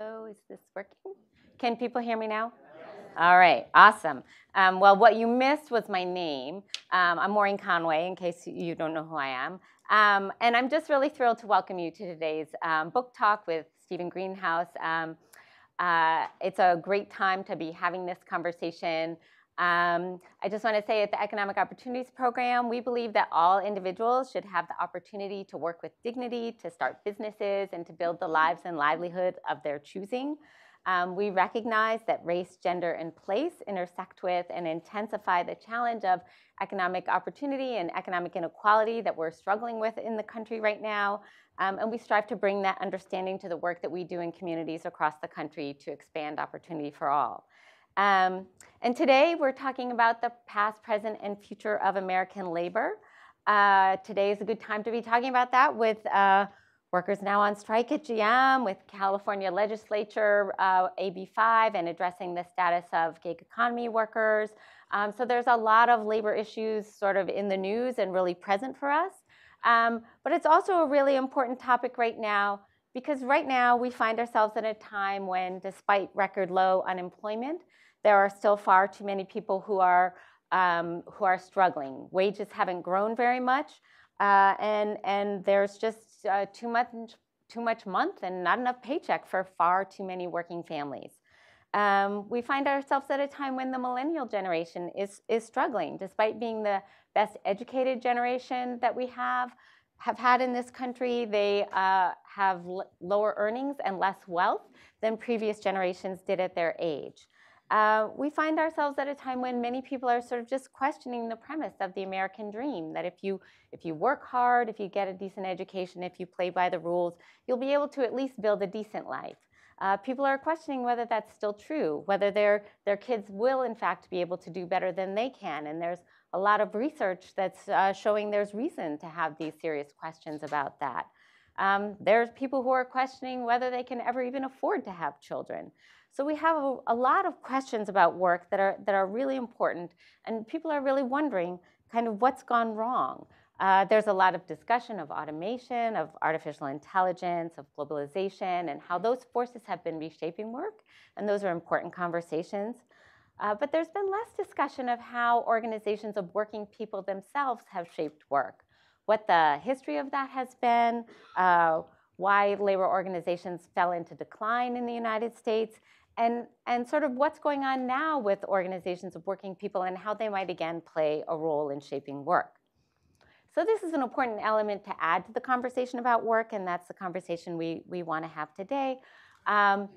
So is this working? Can people hear me now? All right, awesome. Um, well, what you missed was my name. Um, I'm Maureen Conway, in case you don't know who I am. Um, and I'm just really thrilled to welcome you to today's um, book talk with Stephen Greenhouse. Um, uh, it's a great time to be having this conversation. Um, I just want to say at the Economic Opportunities Program, we believe that all individuals should have the opportunity to work with dignity, to start businesses, and to build the lives and livelihood of their choosing. Um, we recognize that race, gender, and place intersect with and intensify the challenge of economic opportunity and economic inequality that we're struggling with in the country right now. Um, and we strive to bring that understanding to the work that we do in communities across the country to expand opportunity for all. Um, and today we're talking about the past, present, and future of American labor. Uh, today is a good time to be talking about that with uh, workers now on strike at GM, with California legislature uh, AB5 and addressing the status of gig economy workers. Um, so there's a lot of labor issues sort of in the news and really present for us. Um, but it's also a really important topic right now because right now we find ourselves in a time when, despite record low unemployment, there are still far too many people who are, um, who are struggling. Wages haven't grown very much, uh, and, and there's just uh, too, much, too much month and not enough paycheck for far too many working families. Um, we find ourselves at a time when the millennial generation is, is struggling, despite being the best educated generation that we have have had in this country. They uh, have lower earnings and less wealth than previous generations did at their age. Uh, we find ourselves at a time when many people are sort of just questioning the premise of the American dream that if you if you work hard, if you get a decent education, if you play by the rules, you'll be able to at least build a decent life. Uh, people are questioning whether that's still true, whether their their kids will in fact be able to do better than they can, and there's a lot of research that's uh, showing there's reason to have these serious questions about that. Um, there's people who are questioning whether they can ever even afford to have children. So we have a, a, lot of questions about work that are, that are really important, and people are really wondering kind of what's gone wrong. Uh, there's a lot of discussion of automation, of artificial intelligence, of globalization, and how those forces have been reshaping work, and those are important conversations. Uh, but there's been less discussion of how organizations of working people themselves have shaped work, what the history of that has been, uh, why labor organizations fell into decline in the United States, and, and sort of what's going on now with organizations of working people and how they might again play a role in shaping work. So this is an important element to add to the conversation about work, and that's the conversation we, we want to have today. Um,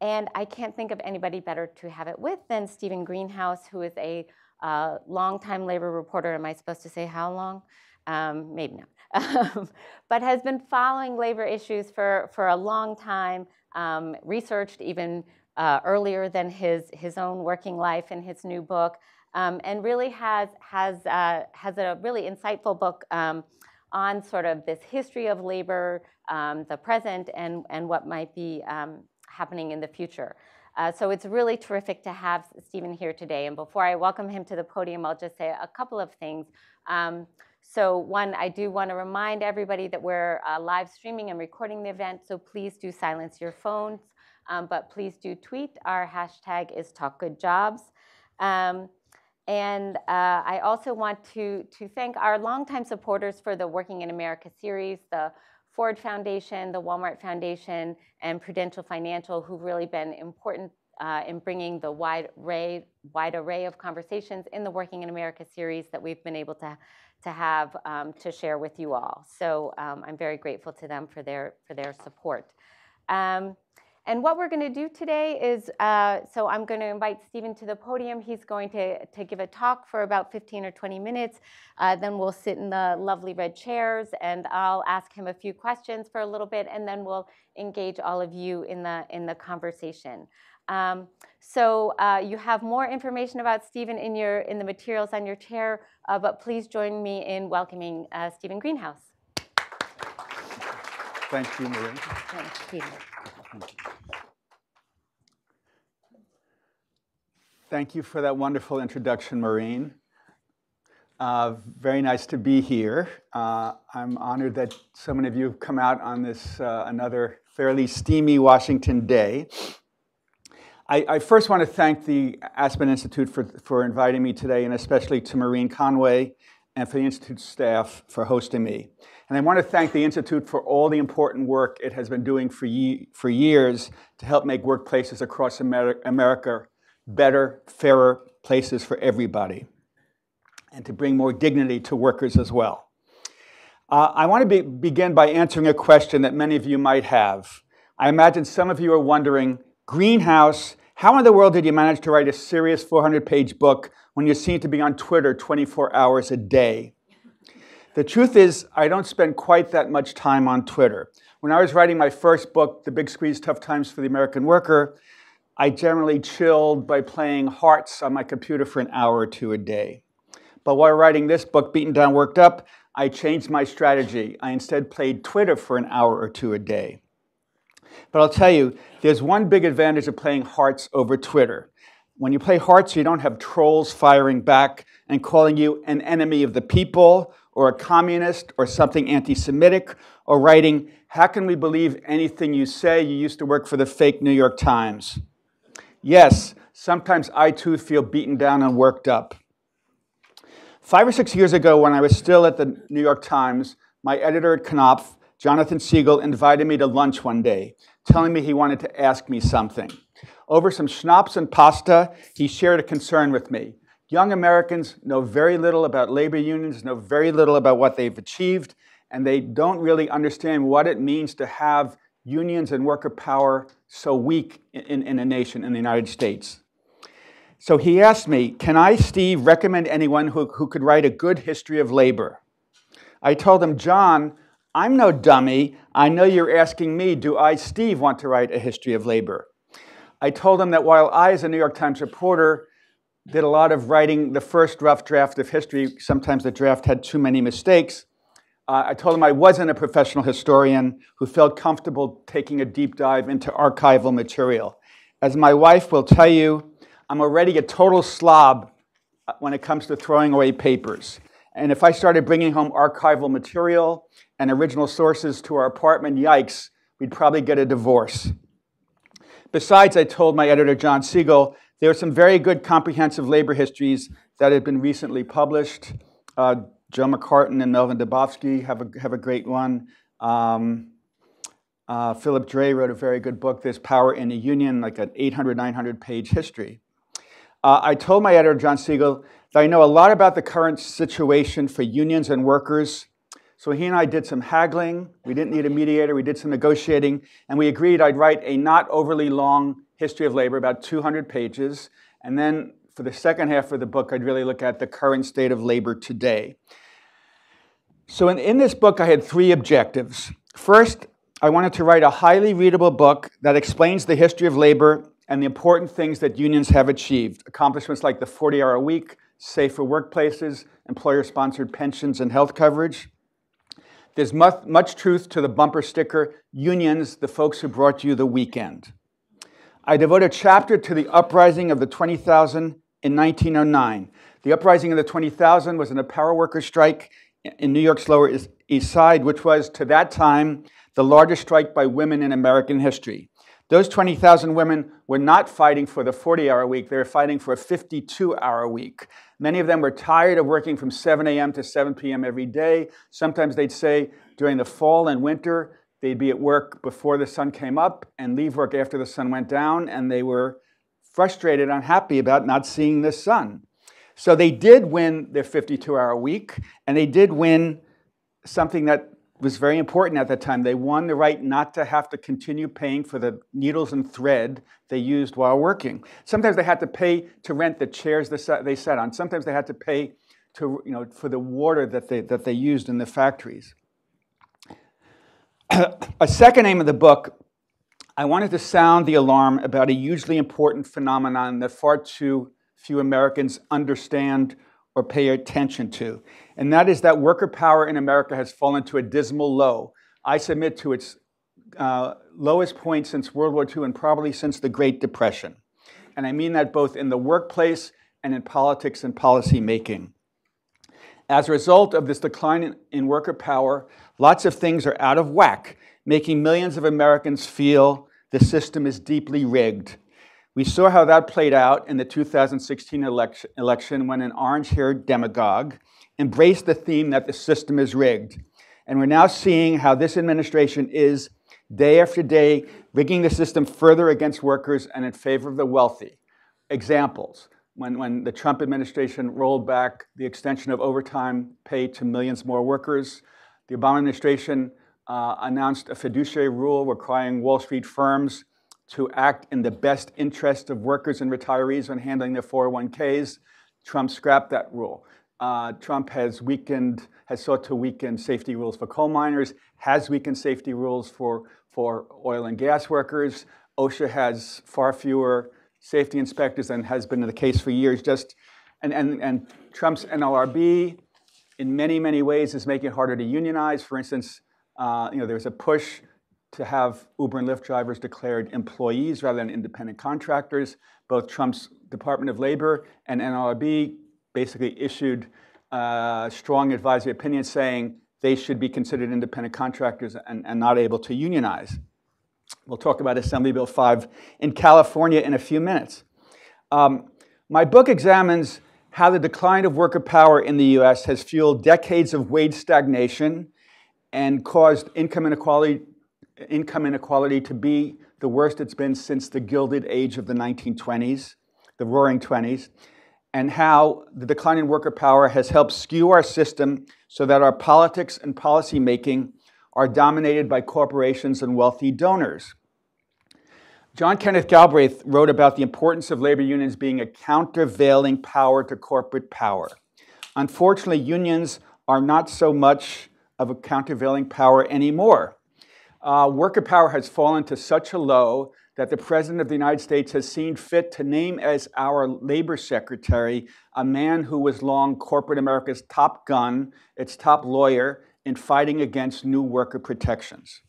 and I can't think of anybody better to have it with than Stephen Greenhouse, who is a uh, longtime labor reporter. Am I supposed to say how long? Um, maybe not. but has been following labor issues for, for a long time, um, researched even uh, earlier than his, his own working life in his new book, um, and really has, has, uh, has a really insightful book um, on sort of this history of labor, um, the present, and, and what might be um, happening in the future. Uh, so it's really terrific to have Stephen here today. And before I welcome him to the podium, I'll just say a couple of things. Um, so one, I do want to remind everybody that we're uh, live streaming and recording the event, so please do silence your phones. Um, but please do tweet. Our hashtag is TalkGoodJobs. Um, and uh, I also want to, to thank our longtime supporters for the Working in America series, the Ford Foundation, the Walmart Foundation, and Prudential Financial, who've really been important uh, in bringing the wide array, wide array of conversations in the Working in America series that we've been able to, to have um, to share with you all. So um, I'm very grateful to them for their, for their support. Um, and what we're going to do today is, uh, so I'm going to invite Stephen to the podium. He's going to, to give a talk for about 15 or 20 minutes. Uh, then we'll sit in the lovely red chairs and I'll ask him a few questions for a little bit and then we'll engage all of you in the, in the conversation. Um, so uh, you have more information about Stephen in, your, in the materials on your chair, uh, but please join me in welcoming uh, Stephen Greenhouse. Thank you, Marie. Thank you. Thank you for that wonderful introduction, Maureen. Uh, very nice to be here. Uh, I'm honored that so many of you have come out on this uh, another fairly steamy Washington day. I, I, first want to thank the Aspen Institute for, for inviting me today, and especially to Maureen Conway and for the Institute staff for hosting me. And I want to thank the Institute for all the important work it has been doing for, ye- for years to help make workplaces across Amer- America better, fairer places for everybody, and to bring more dignity to workers as well. Uh, I want to be- begin by answering a question that many of you might have. I imagine some of you are wondering Greenhouse, how in the world did you manage to write a serious 400 page book when you seem to be on Twitter 24 hours a day? The truth is, I don't spend quite that much time on Twitter. When I was writing my first book, The Big Squeeze Tough Times for the American Worker, I generally chilled by playing hearts on my computer for an hour or two a day. But while writing this book, Beaten Down, Worked Up, I changed my strategy. I instead played Twitter for an hour or two a day. But I'll tell you, there's one big advantage of playing hearts over Twitter. When you play hearts, you don't have trolls firing back and calling you an enemy of the people or a communist or something anti Semitic or writing, How can we believe anything you say? You used to work for the fake New York Times. Yes, sometimes I too feel beaten down and worked up. Five or six years ago, when I was still at the New York Times, my editor at Knopf, Jonathan Segal, invited me to lunch one day, telling me he wanted to ask me something. Over some schnapps and pasta, he shared a concern with me. Young Americans know very little about labor unions, know very little about what they've achieved, and they don't really understand what it means to have unions and worker power so weak in, in a nation, in the United States. So he asked me, Can I, Steve, recommend anyone who, who could write a good history of labor? I told him, John, I'm no dummy. I know you're asking me, do I, Steve, want to write a history of labor? I told him that while I, as a New York Times reporter, did a lot of writing the first rough draft of history. Sometimes the draft had too many mistakes. Uh, I told him I wasn't a professional historian who felt comfortable taking a deep dive into archival material. As my wife will tell you, I'm already a total slob uh, when it comes to throwing away papers. And if I started bringing home archival material and original sources to our apartment, yikes, we'd probably get a divorce. Besides, I told my editor, John Segal, there are some very good comprehensive labor histories that have been recently published. Uh, Joe McCartin and Melvin Dubofsky have a, have a great one. Um, uh, Philip Dray wrote a very good book, There's Power in a Union, like an 800, 900 page history. Uh, I told my editor, John Segal, that I know a lot about the current situation for unions and workers. So he and I did some haggling. We didn't need a mediator. We did some negotiating. And we agreed I'd write a not overly long history of labor, about 200 pages. And then for the second half of the book, I'd really look at the current state of labor today. So in, in this book, I had three objectives. First, I wanted to write a highly readable book that explains the history of labor and the important things that unions have achieved. Accomplishments like the 40 hour week, safer workplaces, employer sponsored pensions and health coverage. There's much, much, truth to the bumper sticker unions, the folks who brought you the weekend. I devote a chapter to the uprising of the 20,000 in 1909. The uprising of the 20,000 was in a power worker strike in New York's Lower East Side, which was, to that time, the largest strike by women in American history. Those 20,000 women were not fighting for the 40 hour week, they were fighting for a 52 hour week. Many of them were tired of working from 7 a.m. to 7 p.m. every day. Sometimes they'd say during the fall and winter, They'd be at work before the sun came up and leave work after the sun went down, and they were frustrated, unhappy about not seeing the sun. So they did win their 52 hour week, and they did win something that was very important at that time. They won the right not to have to continue paying for the needles and thread they used while working. Sometimes they had to pay to rent the chairs they sat on. Sometimes they had to pay to, you know, for the water that they, that they used in the factories. a second aim of the book, I wanted to sound the alarm about a hugely important phenomenon that far too few Americans understand or pay attention to. And that is that worker power in America has fallen to a dismal low. I submit to its uh, lowest point since World War II and probably since the Great Depression. And I mean that both in the workplace and in politics and policy making. As a result of this decline in, worker power, lots of things are out of whack, making millions of Americans feel the system is deeply rigged. We saw how that played out in the 2016 election, election when an orange haired demagogue embraced the theme that the system is rigged. And we're now seeing how this administration is, day after day, rigging the system further against workers and in favor of the wealthy. Examples when, when the Trump administration rolled back the extension of overtime pay to millions more workers, the Obama administration uh, announced a fiduciary rule requiring Wall Street firms to act in the best interest of workers and retirees when handling their 401ks. Trump scrapped that rule. Uh, Trump has weakened, has sought to weaken safety rules for coal miners, has weakened safety rules for, for oil and gas workers. OSHA has far fewer safety inspectors than has been the case for years. Just and, and, and Trump's NLRB, in many, many ways, is making it harder to unionize. For instance, uh, you know, there's a push to have Uber and Lyft drivers declared employees rather than independent contractors. Both Trump's Department of Labor and NLRB basically issued uh, strong advisory opinions saying they should be considered independent contractors and, and not able to unionize. We'll talk about Assembly Bill 5 in California in a few minutes. Um, my book examines how the decline of worker power in the US has fueled decades of wage stagnation and caused income inequality, income inequality to be the worst it's been since the Gilded Age of the 1920s, the Roaring 20s, and how the decline in worker power has helped skew our system so that our politics and policy making are dominated by corporations and wealthy donors. John Kenneth Galbraith wrote about the importance of labor unions being a countervailing power to corporate power. Unfortunately, unions are not so much of a countervailing power anymore. Uh, worker power has fallen to such a low that the President of the United States has seen fit to name as our labor secretary a man who was long corporate America's top gun, its top lawyer, in fighting against new worker protections.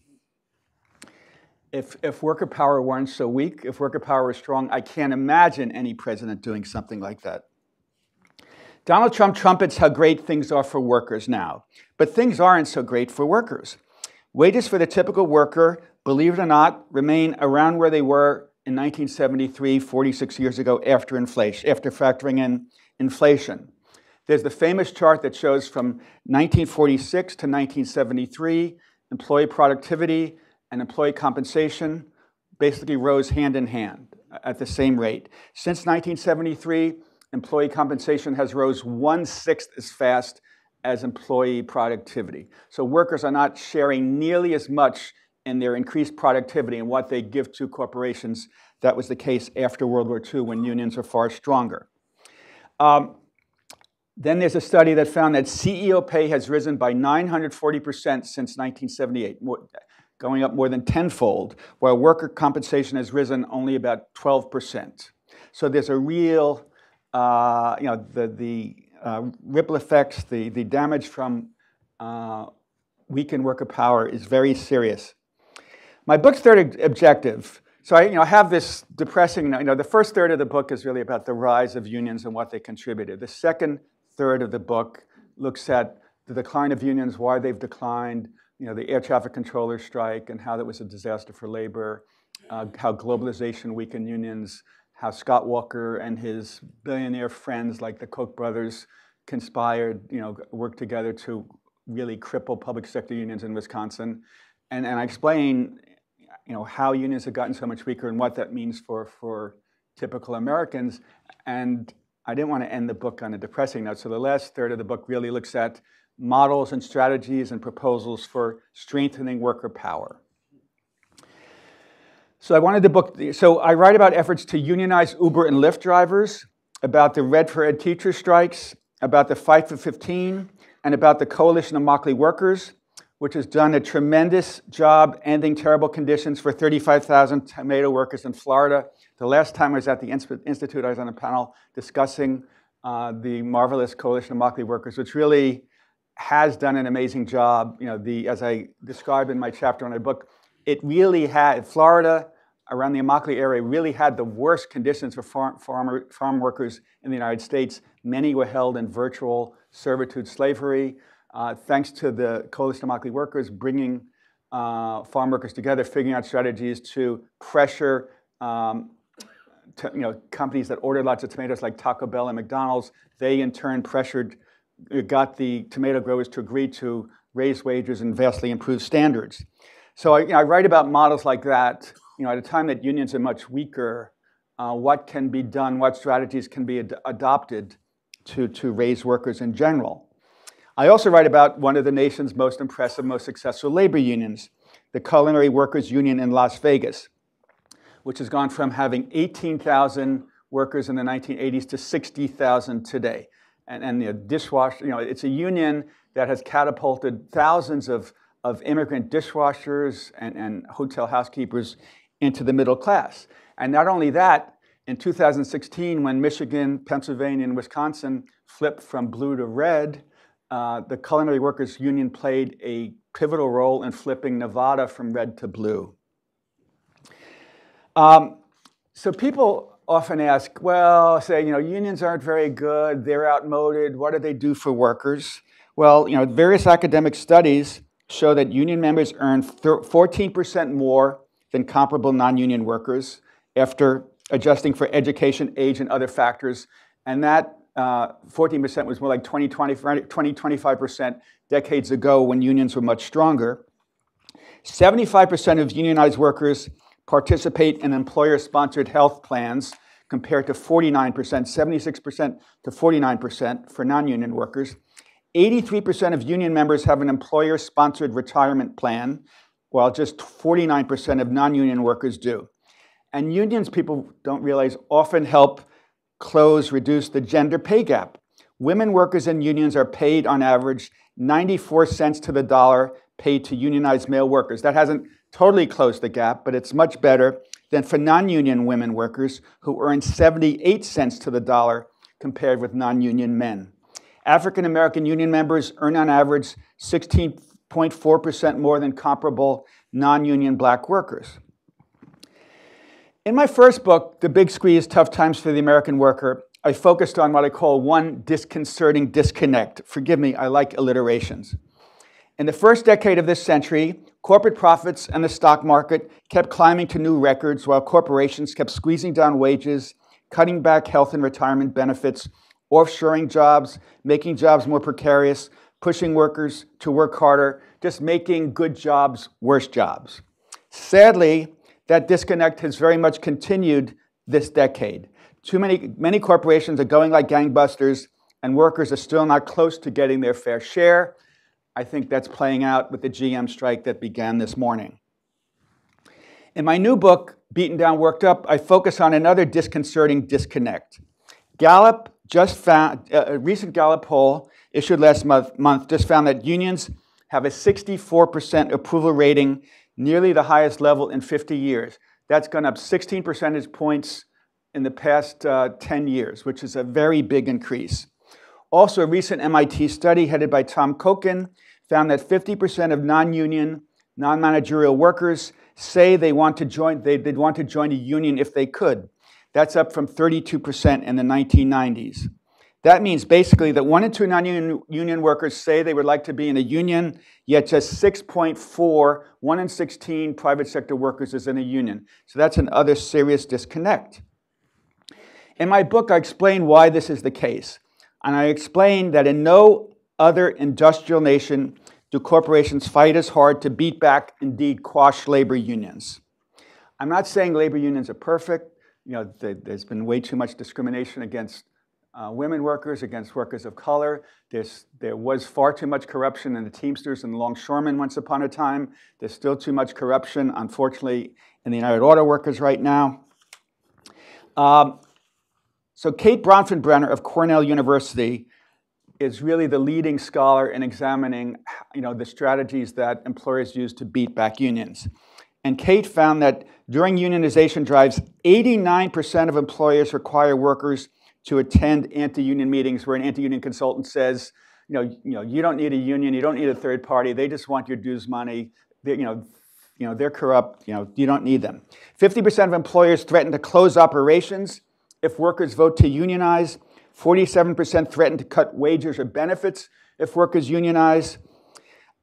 If, if worker power weren't so weak, if worker power was strong, I can't imagine any president doing something like that. Donald Trump trumpets how great things are for workers now, but things aren't so great for workers. Wages for the typical worker, believe it or not, remain around where they were in 1973, 46 years ago, after inflation, after factoring in inflation. There's the famous chart that shows from 1946 to 1973, employee productivity and employee compensation basically rose hand in hand at the same rate. Since 1973, employee compensation has rose one-sixth as fast as employee productivity. So workers are not sharing nearly as much in their increased productivity and what they give to corporations. That was the case after World War II when unions are far stronger. Um, then there's a study that found that CEO pay has risen by 940% since 1978, going up more than tenfold, while worker compensation has risen only about 12%. So there's a real, uh, you know, the, the uh, ripple effects, the, the damage from uh, weakened worker power is very serious. My book's third objective so I, you know, have this depressing, you know, the first third of the book is really about the rise of unions and what they contributed. The second third of the book looks at the decline of unions, why they've declined, you know, the air traffic controller strike and how that was a disaster for labor, uh, how globalization weakened unions, how Scott Walker and his billionaire friends like the Koch brothers conspired, you know, worked together to really cripple public sector unions in Wisconsin. And, and I explain, you know, how unions have gotten so much weaker and what that means for, for typical Americans. And I didn't want to end the book on a depressing note, so the last third of the book really looks at models and strategies and proposals for strengthening worker power. So I wanted the book, so I write about efforts to unionize Uber and Lyft drivers, about the Red for Ed teacher strikes, about the Fight for 15, and about the Coalition of Immokalee Workers, which has done a tremendous job ending terrible conditions for 35,000 tomato workers in Florida the last time I was at the Institute, I was on a panel discussing uh, the marvelous Coalition of Immokalee Workers, which really has done an amazing job. You know, the, as I describe in my chapter in my book, it really had, Florida, around the Immokalee area really had the worst conditions for farm, farmer, farm workers in the United States. Many were held in virtual servitude slavery. Uh, thanks to the Coalition of Immokalee Workers bringing uh, farm workers together, figuring out strategies to pressure um, to, you know, companies that ordered lots of tomatoes like Taco Bell and McDonald's. They in turn pressured, got the tomato growers to agree to raise wages and vastly improve standards. So I, you know, I write about models like that you know, at a time that unions are much weaker, uh, what can be done, what strategies can be ad adopted to, to raise workers in general. I also write about one of the nation's most impressive, most successful labor unions, the Culinary Workers Union in Las Vegas, which has gone from having 18,000 workers in the 1980s to 60,000 today. And, and the dishwasher, you know, it's a union that has catapulted thousands of, of immigrant dishwashers and, and hotel housekeepers into the middle class. And not only that, in 2016, when Michigan, Pennsylvania, and Wisconsin flipped from blue to red, uh, the Culinary Workers Union played a pivotal role in flipping Nevada from red to blue. Um, so people often ask, well, say, you know, unions aren't very good, they're outmoded, what do they do for workers? Well, you know, various academic studies show that union members earn 14% more than comparable non-union workers after adjusting for education, age, and other factors. And that 14% uh, was more like 20, 20, 20, 25% decades ago when unions were much stronger. 75% of unionized workers participate in employer-sponsored health plans compared to 49%, 76% to 49% for non-union workers. 83% of union members have an employer-sponsored retirement plan, while just 49% of non-union workers do. And unions, people don't realize, often help close, reduce the gender pay gap. Women workers in unions are paid on average 94 cents to the dollar paid to unionized male workers. That hasn't totally closed the gap, but it's much better than for non-union women workers who earn 78 cents to the dollar compared with non-union men. African American union members earn on average 16 0.4% more than comparable non-union black workers. In my first book, The Big Squeeze, Tough Times for the American Worker, I focused on what I call one disconcerting disconnect. Forgive me, I like alliterations. In the first decade of this century, corporate profits and the stock market kept climbing to new records while corporations kept squeezing down wages, cutting back health and retirement benefits, offshoring jobs, making jobs more precarious, pushing workers to work harder, just making good jobs worse jobs. Sadly, that disconnect has very much continued this decade. Too many, many corporations are going like gangbusters, and workers are still not close to getting their fair share. I think that's playing out with the GM strike that began this morning. In my new book, Beaten Down, Worked Up, I focus on another disconcerting disconnect. Gallup just found, uh, a recent Gallup poll issued last month, month just found that unions have a 64% approval rating, nearly the highest level in 50 years. That's gone up 16 percentage points in the past uh, 10 years, which is a very big increase. Also, a recent MIT study headed by Tom Kochan found that 50% of non-union, non-managerial workers say they want to join, they, would want to join a union if they could. That's up from 32% in the 1990s. That means basically that one in two non-union workers say they would like to be in a union, yet just 6.4, one in 16 private sector workers is in a union. So that's another serious disconnect. In my book, I explain why this is the case. And I explain that in no other industrial nation do corporations fight as hard to beat back, indeed quash labor unions. I'm not saying labor unions are perfect. You know, there's been way too much discrimination against uh, women workers against workers of color. There's, there was far too much corruption in the Teamsters and Longshoremen once upon a time. There's still too much corruption, unfortunately, in the United Auto Workers right now. Um, so Kate Bronfenbrenner of Cornell University is really the leading scholar in examining you know, the strategies that employers use to beat back unions. And Kate found that during unionization drives, 89% of employers require workers to attend anti-union meetings where an anti-union consultant says, you know, you know, you don't need a union, you don't need a third party, they just want your dues money. They, you know, you know, they're corrupt, you know, you don't need them. 50% of employers threaten to close operations if workers vote to unionize. 47% threaten to cut wages or benefits if workers unionize.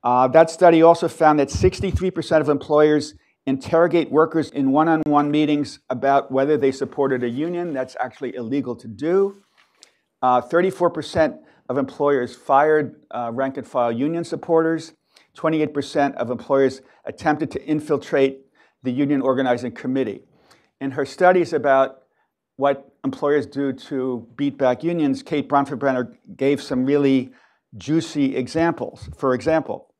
Uh, that study also found that 63% of employers interrogate workers in one on one meetings about whether they supported a union. That's actually illegal to do. Uh, 34% of employers fired uh, rank and file union supporters. 28% of employers attempted to infiltrate the union organizing committee. In her studies about what employers do to beat back unions, Kate Bronfenbrenner gave some really juicy examples. For example,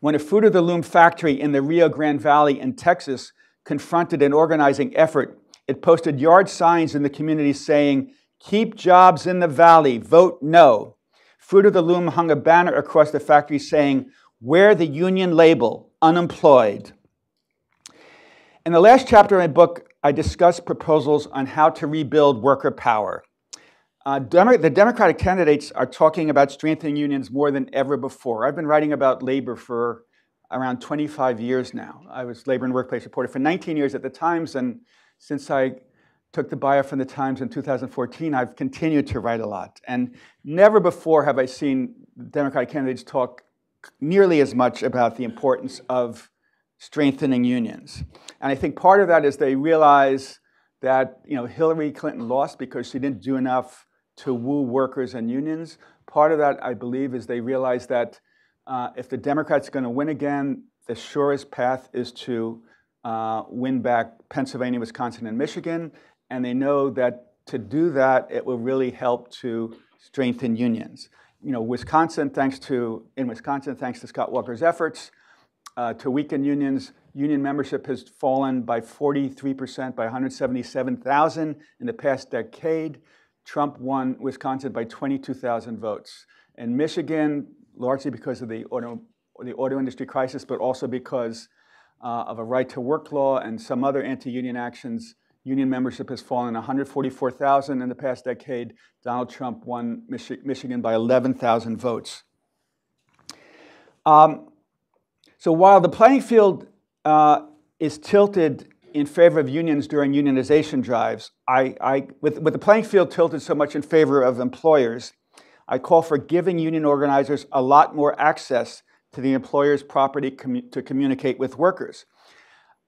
when a Fruit of the Loom factory in the Rio Grande Valley in Texas confronted an organizing effort, it posted yard signs in the community saying, Keep jobs in the valley, vote no. Fruit of the Loom hung a banner across the factory saying, Wear the union label, unemployed. In the last chapter of my book, I discuss proposals on how to rebuild worker power. Uh, the Democratic candidates are talking about strengthening unions more than ever before. I've been writing about labor for around 25 years now. I was labor and workplace reporter for 19 years at the Times, and since I took the buyout from the Times in 2014, I've continued to write a lot. And never before have I seen Democratic candidates talk nearly as much about the importance of strengthening unions. And I think part of that is they realize that you know Hillary Clinton lost because she didn't do enough to woo workers and unions. Part of that, I believe, is they realize that uh, if the Democrats are going to win again, the surest path is to uh, win back Pennsylvania, Wisconsin, and Michigan. And they know that to do that, it will really help to strengthen unions. You know, Wisconsin, thanks to in Wisconsin, thanks to Scott Walker's efforts uh, to weaken unions, union membership has fallen by 43%, by 177,000 in the past decade. Trump won Wisconsin by 22,000 votes. And Michigan, largely because of the auto, the auto industry crisis, but also because uh, of a right to work law and some other anti union actions, union membership has fallen 144,000 in the past decade. Donald Trump won Michi- Michigan by 11,000 votes. Um, so while the playing field uh, is tilted in favor of unions during unionization drives. I, I, with, with the playing field tilted so much in favor of employers, I call for giving union organizers a lot more access to the employer's property to communicate with workers.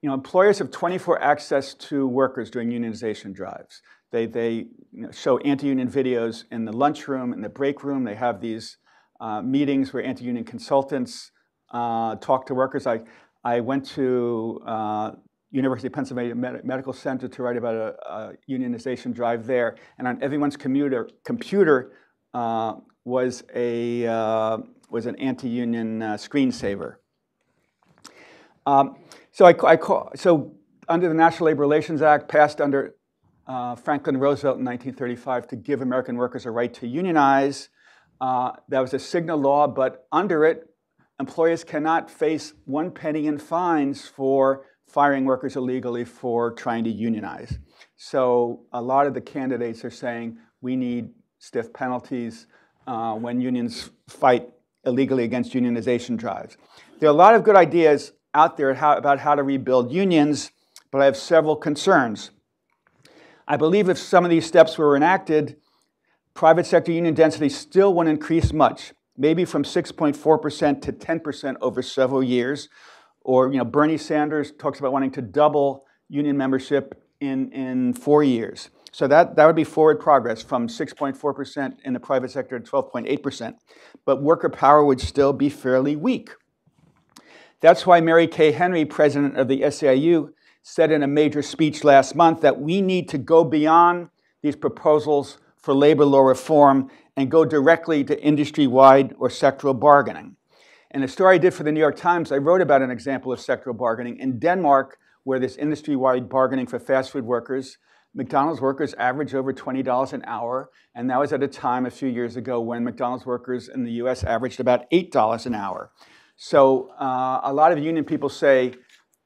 You know, employers have 24 access to workers during unionization drives. They, they you know, show anti-union videos in the lunchroom, in the break room. They have these uh, meetings where anti-union consultants uh, talk to workers. I, I went to uh, University of Pennsylvania Med- Medical Center to write about a, a, unionization drive there, and on everyone's commuter, computer uh, was a uh, was an anti-union uh, screensaver. Um, so I, I call, so under the National Labor Relations Act, passed under uh, Franklin Roosevelt in 1935 to give American workers a right to unionize. Uh, that was a signal law, but under it, employers cannot face one penny in fines for firing workers illegally for trying to unionize. So a lot of the candidates are saying we need stiff penalties uh, when unions fight illegally against unionization drives. There are a lot of good ideas out there how, about how to rebuild unions, but I have several concerns. I believe if some of these steps were enacted, private sector union density still won't increase much, maybe from 6.4% to 10% over several years, or you know, Bernie Sanders talks about wanting to double union membership in, in four years. So that, that would be forward progress from 6.4% in the private sector to 12.8%. But worker power would still be fairly weak. That's why Mary Kay Henry, president of the SEIU, said in a major speech last month that we need to go beyond these proposals for labor law reform and go directly to industry wide or sectoral bargaining. In a story I did for the New York Times, I wrote about an example of sectoral bargaining. In Denmark, where there's industry wide bargaining for fast food workers, McDonald's workers average over $20 an hour, and that was at a time a few years ago when McDonald's workers in the US averaged about $8 an hour. So uh, a lot of union people say,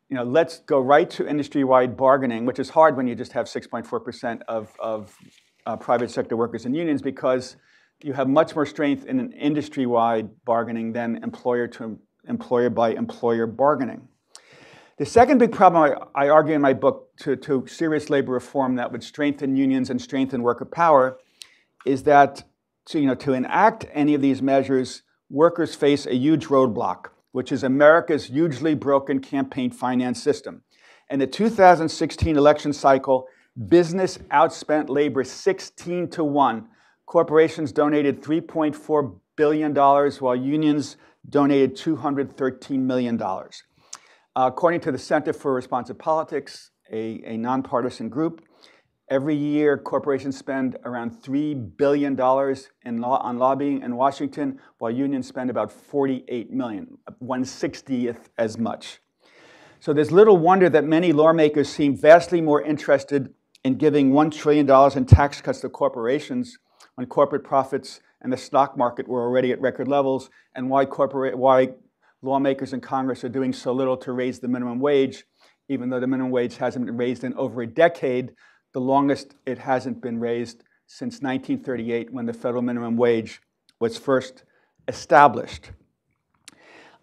you know, let's go right to industry-wide bargaining, which is hard when you just have 6.4% of, of uh, private sector workers and unions because you have much more strength in an industry-wide bargaining than employer to employer by employer bargaining. The second big problem I, I argue in my book to, to serious labor reform that would strengthen unions and strengthen worker power is that to, you know, to enact any of these measures, workers face a huge roadblock, which is America's hugely broken campaign finance system. In the 2016 election cycle, business outspent labor 16 to 1. Corporations donated $3.4 billion, while unions donated $213 million. Uh, according to the Center for Responsive Politics, a, a nonpartisan group, every year corporations spend around $3 billion in on lobbying in Washington, while unions spend about 48 million, 160th as much. So there's little wonder that many lawmakers seem vastly more interested in giving $1 trillion in tax cuts to corporations when corporate profits and the stock market were already at record levels, and why, corporate, why lawmakers in Congress are doing so little to raise the minimum wage, even though the minimum wage hasn't been raised in over a decade, the longest it hasn't been raised since 1938 when the federal minimum wage was first established.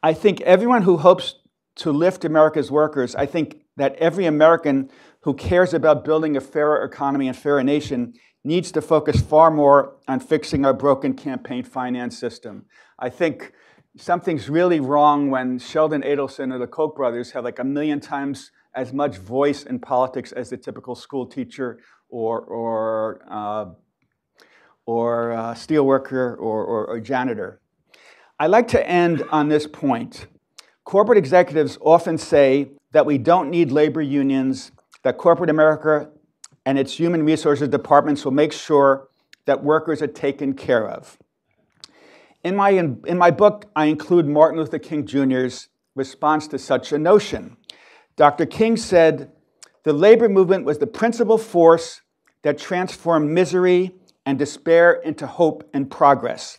I think everyone who hopes to lift America's workers, I think that every American who cares about building a fairer economy and fairer nation needs to focus far more on fixing our broken campaign finance system. I think something's really wrong when Sheldon Adelson or the Koch brothers have like a million times as much voice in politics as the typical school teacher or, or, uh, or uh, steelworker or, or, or janitor. I like to end on this point. Corporate executives often say that we don't need labor unions, that corporate America and its human resources departments will make sure that workers are taken care of. In my, in, in my book, I include Martin Luther King Jr.'s response to such a notion. Dr. King said, The labor movement was the principal force that transformed misery and despair into hope and progress.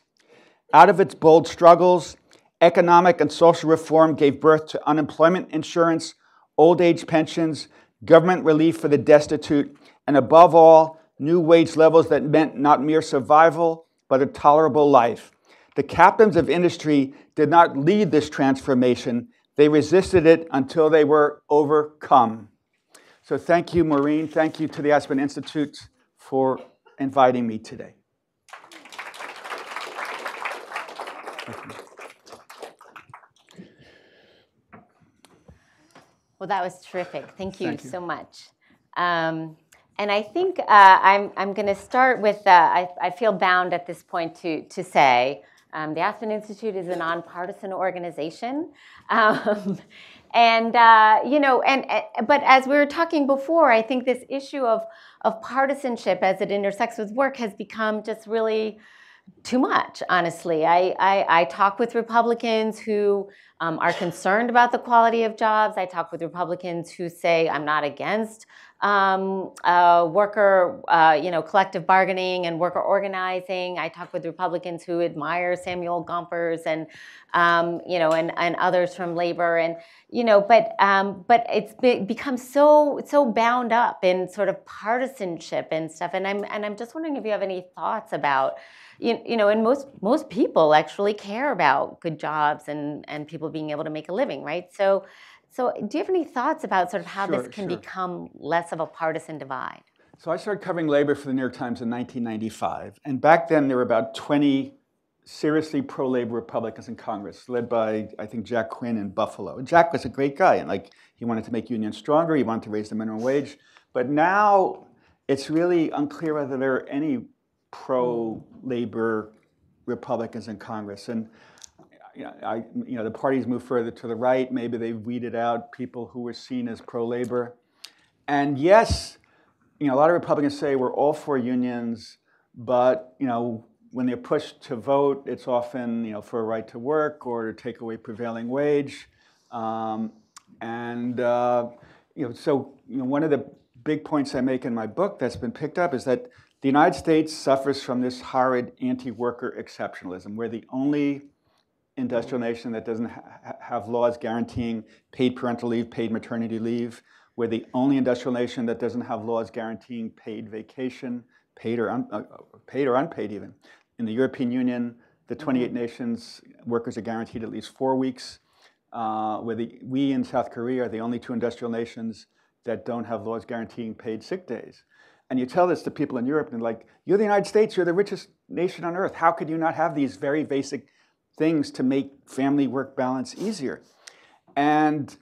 Out of its bold struggles, economic and social reform gave birth to unemployment insurance, old age pensions, government relief for the destitute, and above all, new wage levels that meant not mere survival, but a tolerable life. The captains of industry did not lead this transformation, they resisted it until they were overcome. So thank you, Maureen. Thank you to the Aspen Institute for inviting me today. Well, that was terrific. Thank you, Thank you. so much. Um, and I think uh, I'm, I'm going to start with uh, I, I feel bound at this point to, to say um, the Aspen Institute is a nonpartisan organization. Um, and, uh, you know, and, but as we were talking before, I think this issue of, of partisanship as it intersects with work has become just really too much, honestly. I, I, I talk with Republicans who um, are concerned about the quality of jobs. I talk with Republicans who say, I'm not against um, uh, worker, uh, you know, collective bargaining and worker organizing. I talk with Republicans who admire Samuel Gompers and, um, you know, and, and others from labor, and you know, but um, but it's be- become so so bound up in sort of partisanship and stuff. And I'm and I'm just wondering if you have any thoughts about. You, you know, and most most people actually care about good jobs and and people being able to make a living, right? So, so, do you have any thoughts about sort of how Sure, this can sure. become less of a partisan divide? So I started covering labor for the New York Times in 1995, and back then there were about 20 seriously pro-labor Republicans in Congress, led by I think Jack Quinn in Buffalo. And Jack was a great guy, and like he wanted to make unions stronger, he wanted to raise the minimum wage. But now it's really unclear whether there are any pro-labor Republicans in Congress. And you know, I, you know, the parties moved further to the right. Maybe they weeded out people who were seen as pro-labor. And yes, you know, a lot of Republicans say we're all for unions, but you know, when they're pushed to vote, it's often you know for a right to work or to take away prevailing wage. Um, and uh, you know, so you know, one of the big points I make in my book that's been picked up is that the United States suffers from this horrid anti-worker exceptionalism. We're the only industrial nation that doesn't ha- have laws guaranteeing paid parental leave, paid maternity leave. We're the only industrial nation that doesn't have laws guaranteeing paid vacation, paid or, uh, paid or unpaid even. In the European Union, the 28 nations, workers are guaranteed at least four weeks. uh, where the, we in South Korea are the only two industrial nations that don't have laws guaranteeing paid sick days. And you tell this to people in Europe, and they're like, you're the United States, you're the richest nation on earth. How could you not have these very basic things to make family work balance easier? And,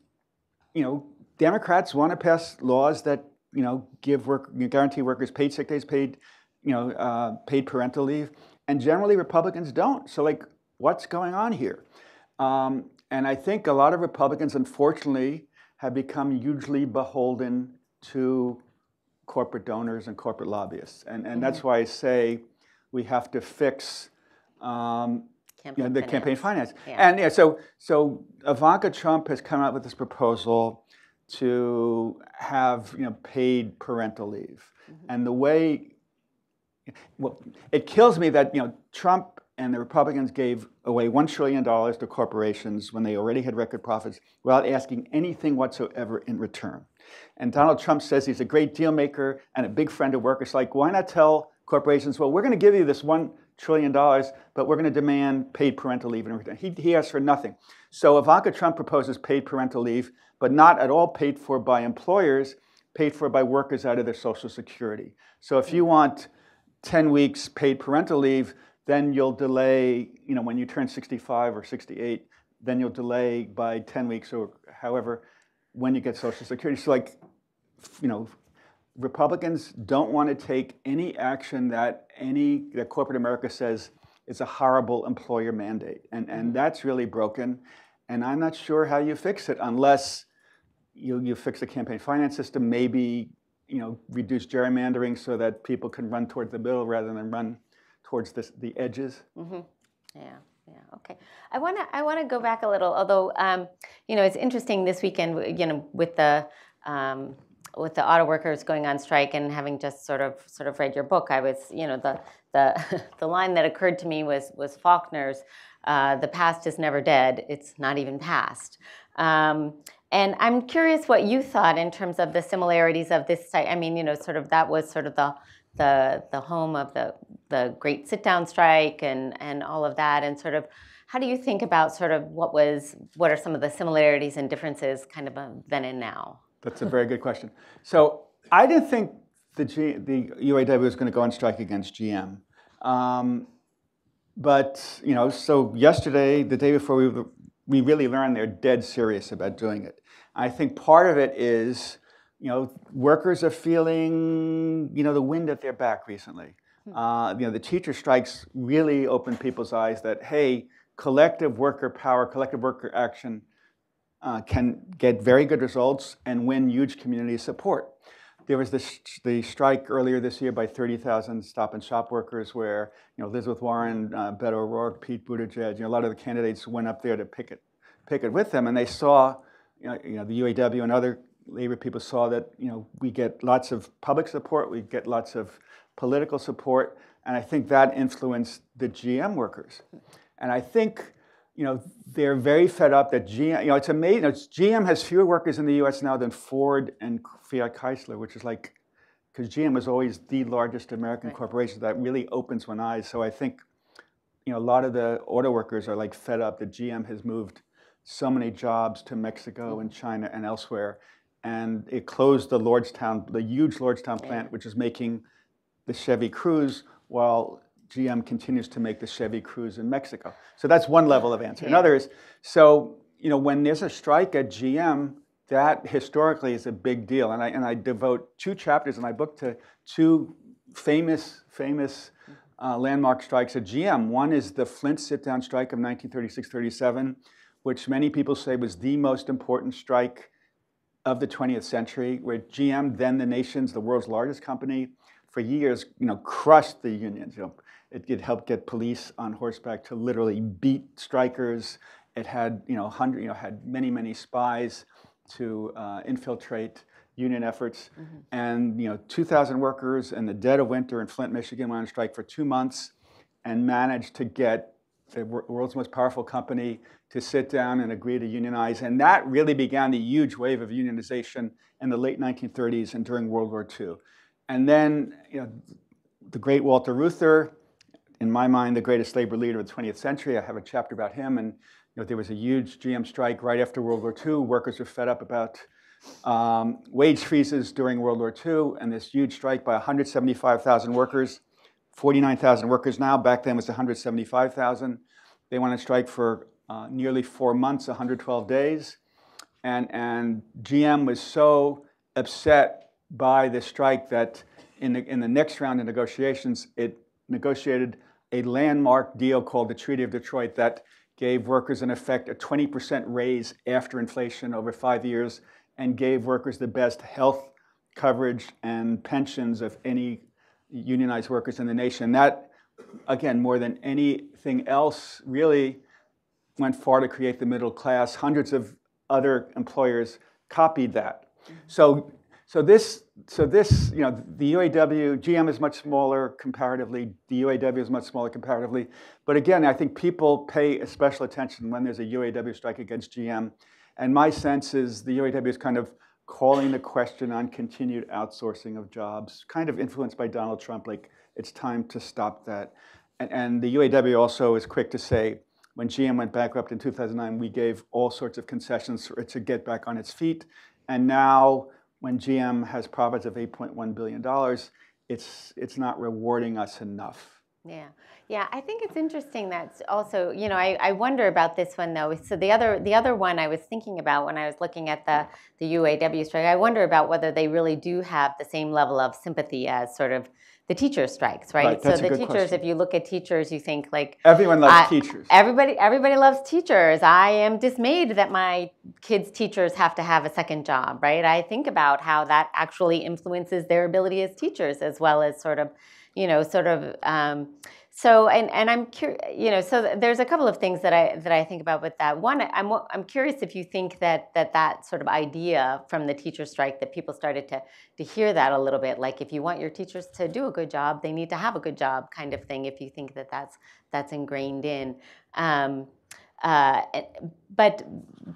you know, Democrats want to pass laws that, you know, give work, guarantee workers paid sick days, paid, you know, uh, paid parental leave. And generally Republicans don't. So like, what's going on here? Um, and I think a lot of Republicans, unfortunately, have become hugely beholden to corporate donors and corporate lobbyists. And, and mm-hmm. that's why I say we have to fix um, you know, the finance. campaign finance. Yeah. And yeah, so, so Ivanka Trump has come out with this proposal to have you know, paid parental leave. Mm-hmm. And the way, well, it kills me that you know, Trump and the Republicans gave away $1 trillion to corporations when they already had record profits without asking anything whatsoever in return. And Donald Trump says he's a great deal maker and a big friend of workers. Like, why not tell corporations, well, we're going to give you this $1 trillion, dollars, but we're going to demand paid parental leave in return? He, he asks for nothing. So Ivanka Trump proposes paid parental leave, but not at all paid for by employers, paid for by workers out of their Social Security. So if you mm. want 10 weeks paid parental leave, then you'll delay, you know, when you turn 65 or 68, then you'll delay by 10 weeks or however when you get Social Security. So, like, you know, Republicans don't want to take any action that any that corporate America says is a horrible employer mandate, and and mm-hmm. that's really broken. And I'm not sure how you fix it unless you you fix the campaign finance system, maybe you know reduce gerrymandering so that people can run towards the middle rather than run towards this, the edges. Mm-hmm. Yeah. Yeah. Okay. I want to. I want to go back a little. Although, um, you know, it's interesting this weekend. You know, with the um, with the auto workers going on strike and having just sort of sort of read your book, I was, you know, the the the line that occurred to me was was Faulkner's. Uh, the past is never dead. It's not even past. Um, and I'm curious what you thought in terms of the similarities of this site. I mean, you know, sort of that was sort of the the the home of the the great sit down strike and and all of that and sort of how do you think about sort of what was what are some of the similarities and differences kind of then and now that's a very good question so i didn't think the G, the uaw was going to go on strike against gm um, but you know so yesterday the day before we we really learned they're dead serious about doing it i think part of it is you know, workers are feeling, you know, the wind at their back recently. Hmm. Uh, you know, the teacher strikes really opened people's eyes that, hey, collective worker power, collective worker action uh, can get very good results and win huge community support. There was this, the strike earlier this year by 30,000 stop and shop workers where, you know, Elizabeth Warren, uh, Beto O'Rourke, Pete Buttigieg, you know, a lot of the candidates went up there to picket, picket with them and they saw, you know, you know the UAW and other labor people saw that you know we get lots of public support, we get lots of political support, and I think that influenced the GM workers. And I think you know they're very fed up that GM. You know, it's amazing. It's, GM has fewer workers in the U.S. now than Ford and Fiat Chrysler, which is like because GM is always the largest American right. corporation. That really opens one eyes. So I think you know a lot of the auto workers are like fed up that GM has moved so many jobs to Mexico mm. and China and elsewhere and it closed the Lordstown, the huge Lordstown plant, which is making the Chevy Cruze, while GM continues to make the Chevy Cruze in Mexico. So that's one level of answer. Another is, so you know, when there's a strike at GM, that historically is a big deal, and I and I devote two chapters in my book to two famous famous uh, landmark strikes at GM. One is the Flint sit-down strike of 1936-37, which many people say was the most important strike of the 20th century, where GM, then the nation's, the world's largest company, for years, you know, crushed the unions. You know, it, helped get police on horseback to literally beat strikers. It had, you know, hundred, you know, had many, many spies to uh, infiltrate union efforts. Mm-hmm. And you know, 2,000 workers in the dead of winter in Flint, Michigan, went on strike for two months, and managed to get the world's most powerful company to sit down and agree to unionize. And that really began the huge wave of unionization in the late 1930s and during World War II. And then, you know, the great Walter Reuther, in my mind, the greatest labor leader of the 20th century. I have a chapter about him. And you know, there was a huge GM strike right after World War II. Workers were fed up about um, wage freezes during World War II, and this huge strike by 175,000 workers. 49,000 workers now. Back then it was 175,000. They went on strike for uh, nearly four months, 112 days. And, and GM was so upset by the strike that in the, in the next round of negotiations, it negotiated a landmark deal called the Treaty of Detroit that gave workers, in effect, a 20% raise after inflation over five years and gave workers the best health coverage and pensions of any unionized workers in the nation. That, again, more than anything else, really went far to create the middle class. Hundreds of other employers copied that. Mm-hmm. So, so this, so this, you know, the UAW, GM is much smaller comparatively. The UAW is much smaller comparatively. But again, I think people pay special attention when there's a UAW strike against GM. And my sense is the UAW is kind of calling the question on continued outsourcing of jobs, kind of influenced by Donald Trump, like it's time to stop that. And, and the UAW also is quick to say, when GM went bankrupt in 2009, we gave all sorts of concessions for it to get back on its feet. And now, when GM has profits of $8.1 billion, it's, it's not rewarding us enough. Yeah, yeah. I think it's interesting that also, you know, I, I wonder about this one though. So the other the other one I was thinking about when I was looking at the the UAW strike, I wonder about whether they really do have the same level of sympathy as sort of the teacher strikes, right? Right, so the teachers, question. if you look at teachers, you think like Everyone loves I- teachers. Everybody, everybody loves teachers. I am dismayed that my kids' teachers have to have a second job, right? I think about how that actually influences their ability as teachers, as well as sort of, you know, sort of. Um, so, and and I'm curious, you know, so there's a couple of things that I that I think about with that. One, I'm I'm curious if you think that that that sort of idea from the teacher strike that people started to to hear that a little bit, like if you want your teachers to do a good job, they need to have a good job, kind of thing. If you think that that's that's ingrained in. Um, uh, but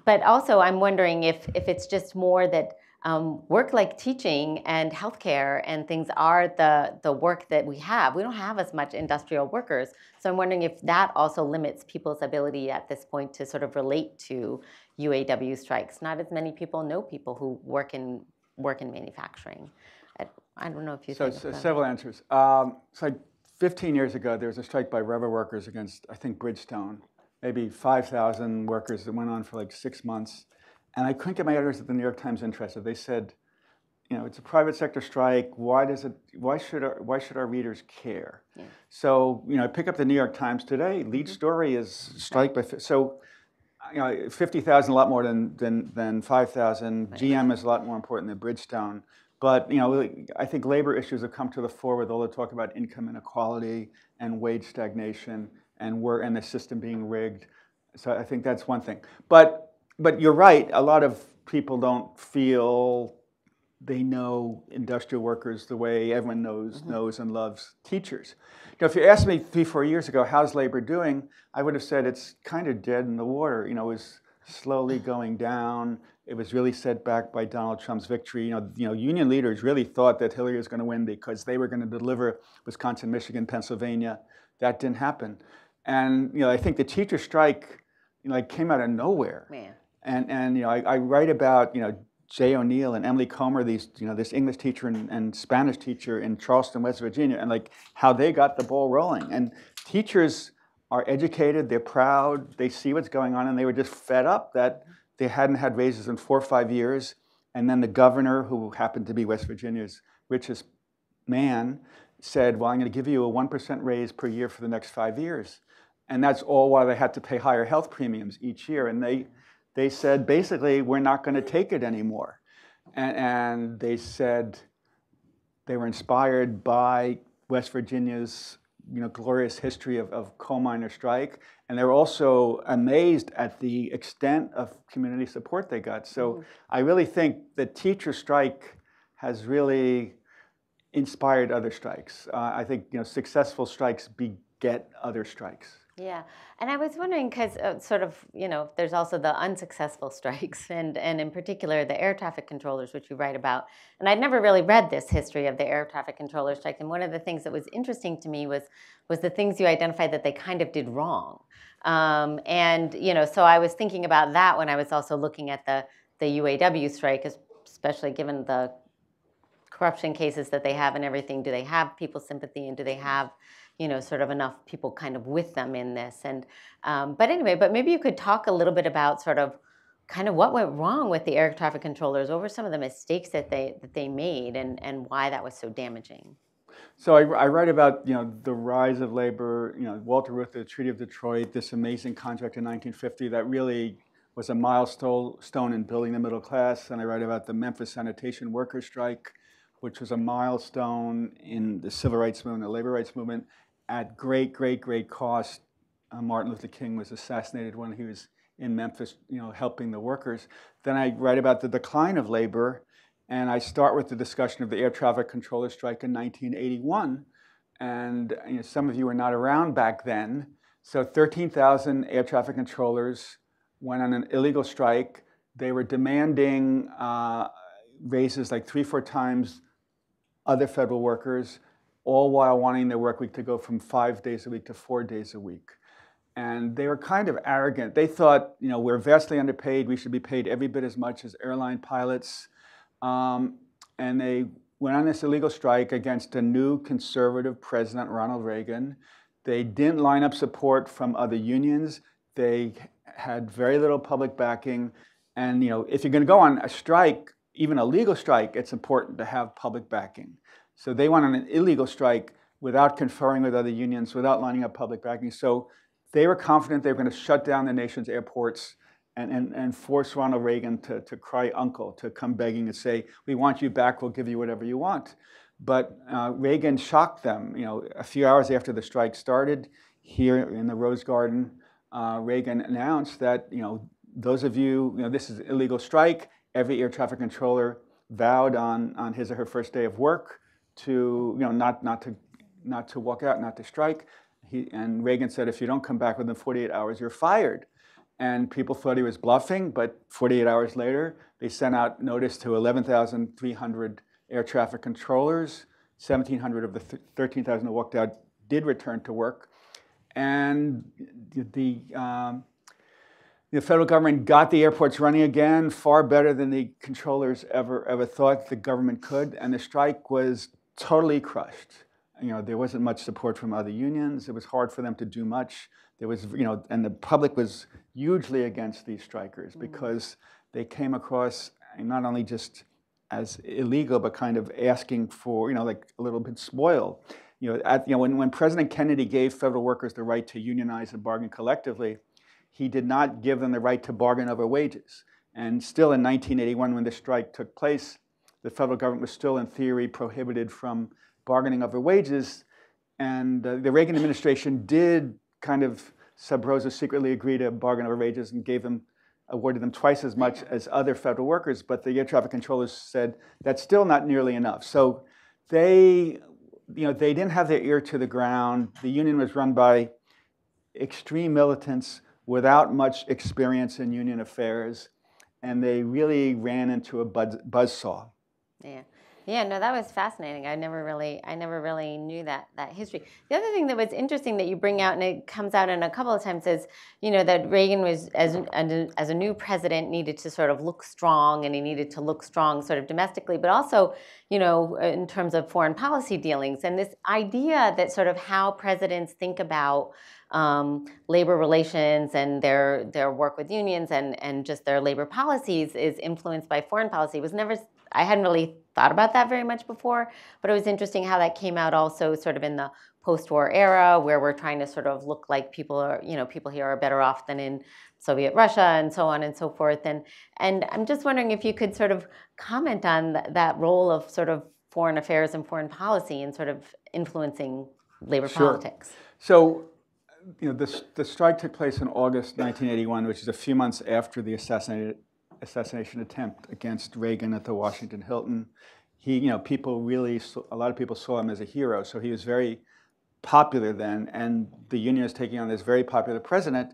but also, I'm wondering if if it's just more that um, work like teaching and healthcare and things are the the work that we have. We don't have as much industrial workers, so I'm wondering if that also limits people's ability at this point to sort of relate to UAW strikes. Not as many people know people who work in work in manufacturing. I, I don't know if you So, think so several answers. Um, so like 15 years ago, there was a strike by rubber workers against, I think, Bridgestone. Maybe 5,000 workers that went on for like six months. And I couldn't get my editors at the New York Times interested. They said, you know, it's a private sector strike. Why does it? Why should our Why should our readers care? Yeah. So you know, I pick up the New York Times today. Mm-hmm. Lead story is strike by. So you know, 50,000 a lot more than, than, than 5,000. GM is a lot more important than Bridgestone. But, you know, I think labor issues have come to the fore with all the talk about income inequality and wage stagnation and work and the system being rigged. So I think that's one thing. But, but you're right, a lot of people don't feel they know industrial workers the way everyone knows mm-hmm. knows and loves teachers. You know, if you asked me three, four years ago, how's labor doing, I would have said it's kind of dead in the water. You know, it was slowly going down. It was really set back by Donald Trump's victory. You know, you know, union leaders really thought that Hillary was going to win because they were going to deliver Wisconsin, Michigan, Pennsylvania. That didn't happen. And you know, I think the teacher strike, you know, like came out of nowhere. Man. And, and you know, I, I write about, you know, Jay O'Neill and Emily Comer, these, you know, this English teacher and, and Spanish teacher in Charleston, West Virginia, and like how they got the ball rolling. And teachers are educated, they're proud, they see what's going on, and they were just fed up that they hadn't had raises in four or five years. And then the governor, who happened to be West Virginia's richest man, said, Well, I'm going to give you a 1% raise per year for the next five years. And that's all while they had to pay higher health premiums each year. And they, they said, basically, we're not going to take it anymore. And, and they said they were inspired by West Virginia's you know, glorious history of, of coal miner strike. And they were also amazed at the extent of community support they got. So I really think the teacher strike has really inspired other strikes. Uh, I think you know, successful strikes beget other strikes. Yeah, and I was wondering because uh, sort of you know there's also the unsuccessful strikes and and in particular the air traffic controllers which you write about. And I'd never really read this history of the air traffic controller strike. And one of the things that was interesting to me was was the things you identified that they kind of did wrong. Um, and you know, so I was thinking about that when I was also looking at the the UAW strike, especially given the corruption cases that they have and everything. Do they have people's sympathy and do they have you know, sort of enough people kind of with them in this. And um, but anyway, but maybe you could talk a little bit about sort of kind of what went wrong with the air traffic controllers. What were some of the mistakes that they that they made, and and why that was so damaging? So I, I, write about you know the rise of labor, you know Walter Reuther, the Treaty of Detroit, this amazing contract in 1950 that really was a milestone in building the middle class, and I write about the Memphis sanitation workers strike, which was a milestone in the civil rights movement, the labor rights movement, at great, great, great cost. Uh, Martin Luther King was assassinated when he was in Memphis, you know, helping the workers. Then I write about the decline of labor, and I start with the discussion of the air traffic controller strike in 1981. And you know, some of you were not around back then. So 13,000 air traffic controllers went on an illegal strike. They were demanding uh, raises like three, four times other federal workers all while wanting their work week to go from five days a week to four days a week. And they were kind of arrogant. They thought, you know, we're vastly underpaid. We should be paid every bit as much as airline pilots. Um, and they went on this illegal strike against a new conservative president, Ronald Reagan. They didn't line up support from other unions. They had very little public backing. And you know, if you're going to go on a strike, even a legal strike, it's important to have public backing. So they went on an illegal strike without conferring with other unions, without lining up public backing. So they were confident they were going to shut down the nation's airports and, and, and force Ronald Reagan to, to cry uncle, to come begging and say, we want you back, we'll give you whatever you want. But uh, Reagan shocked them. You know, a few hours after the strike started, here in the Rose Garden, uh, Reagan announced that, you know, those of you, you know, this is illegal strike. Every air traffic controller vowed on, on his or her first day of work to, you know, not, not, to, not to walk out, not to strike. He, and Reagan said, if you don't come back within 48 hours, you're fired. And people thought he was bluffing, but 48 hours later, they sent out notice to 11,300 air traffic controllers. 1,700 of the 13,000 who walked out did return to work. And the, um, the federal government got the airports running again far better than the controllers ever, ever thought the government could. And the strike was totally crushed. You know, there wasn't much support from other unions. It was hard for them to do much. There was, you know, and the public was hugely against these strikers mm. because they came across not only just as illegal, but kind of asking for, you know, like a little bit spoiled. You know, at, you know when, when President Kennedy gave federal workers the right to unionize and bargain collectively, he did not give them the right to bargain over wages. And still in 1981, when the strike took place, the federal government was still, in theory, prohibited from bargaining over wages. And uh, the Reagan administration did kind of sub rosa secretly agree to bargain over wages and gave them, awarded them twice as much as other federal workers. But the air traffic controllers said that's still not nearly enough. So they, you know, they didn't have their ear to the ground. The union was run by extreme militants without much experience in union affairs. And they really ran into a buzz, buzzsaw. Yeah. Yeah, no, that was fascinating. I never really, I never really knew that that history. The other thing that was interesting that you bring out, and it comes out in a couple of times, is you know that Reagan was as as a new president needed to sort of look strong, and he needed to look strong sort of domestically, but also you know in terms of foreign policy dealings, and this idea that sort of how presidents think about um, labor relations and their their work with unions and and just their labor policies is influenced by foreign policy was never I hadn't really thought about that very much before, but it was interesting how that came out also sort of in the post-war era where we're trying to sort of look like people are, you know, people here are better off than in Soviet Russia and so on and so forth. And and I'm just wondering if you could sort of comment on th- that role of sort of foreign affairs and foreign policy and sort of influencing labor sure. politics. So you know, the, the strike took place in August 1981, which is a few months after the assassination assassination attempt against Reagan at the Washington Hilton. He, you know, people really, a lot of people saw him as a hero. So he was very popular then, and the union is taking on this very popular president.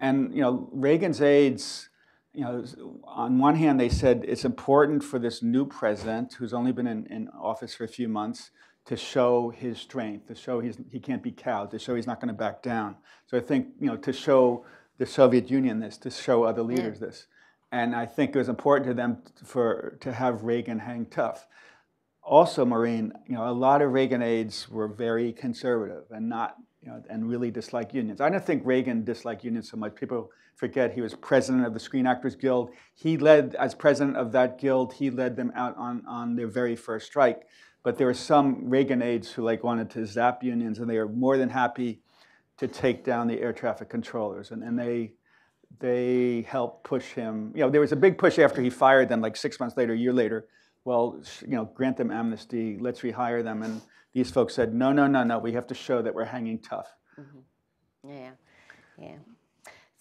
And you know, Reagan's aides, you know, on one hand they said it's important for this new president who's only been in, in office for a few months to show his strength, to show he's, he can't be cowed, to show he's not going to back down. So I think you know to show the Soviet Union this, to show other leaders yeah. this, and I think it was important to them for to have Reagan hang tough also, Maureen, you know, a lot of Reagan aides were very conservative and not, you know, and really disliked unions. I don't think Reagan disliked unions so much. People forget he was president of the Screen Actors Guild. He led, as president of that guild, he led them out on, on their very first strike. But there were some Reagan aides who like wanted to zap unions, and they were more than happy to take down the air traffic controllers, and, and they they helped push him. You know, there was a big push after he fired them, like six months later, a year later, well, you know, grant them amnesty, let's rehire them. And these folks said, no, no, no, no, we have to show that we're hanging tough. Mm-hmm. Yeah, yeah.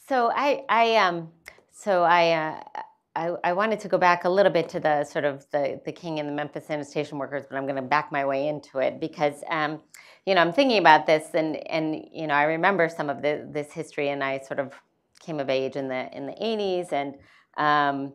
So I, I, um, so I, uh, I, I, wanted to go back a little bit to the sort of the, the king and the Memphis sanitation workers, but I'm going to back my way into it because, um, you know, I'm thinking about this and, and, you know, I remember some of the, this history and I sort of came of age in the, in the 80s and, um,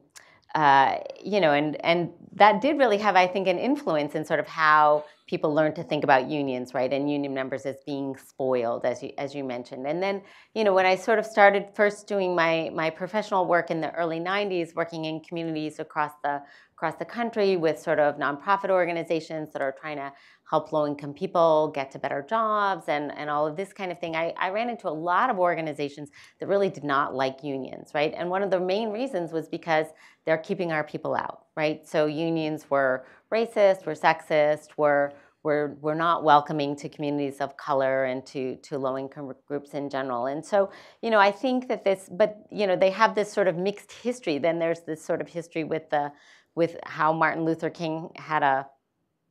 uh, you know, and and that did really have, I think, an influence in sort of how people learned to think about unions, right, and union members as being spoiled, as you as you mentioned. And then, you know, when I sort of started first doing my my professional work in the early '90s, working in communities across the across the country with sort of nonprofit organizations that are trying to help low-income people get to better jobs and, and all of this kind of thing. I, I ran into a lot of organizations that really did not like unions, right? And one of the main reasons was because they're keeping our people out, right? So unions were racist, were sexist, were were, were not welcoming to communities of color and to, to low-income groups in general. And so, you know, I think that this, but, you know, they have this sort of mixed history. Then there's this sort of history with the, with how Martin Luther King had a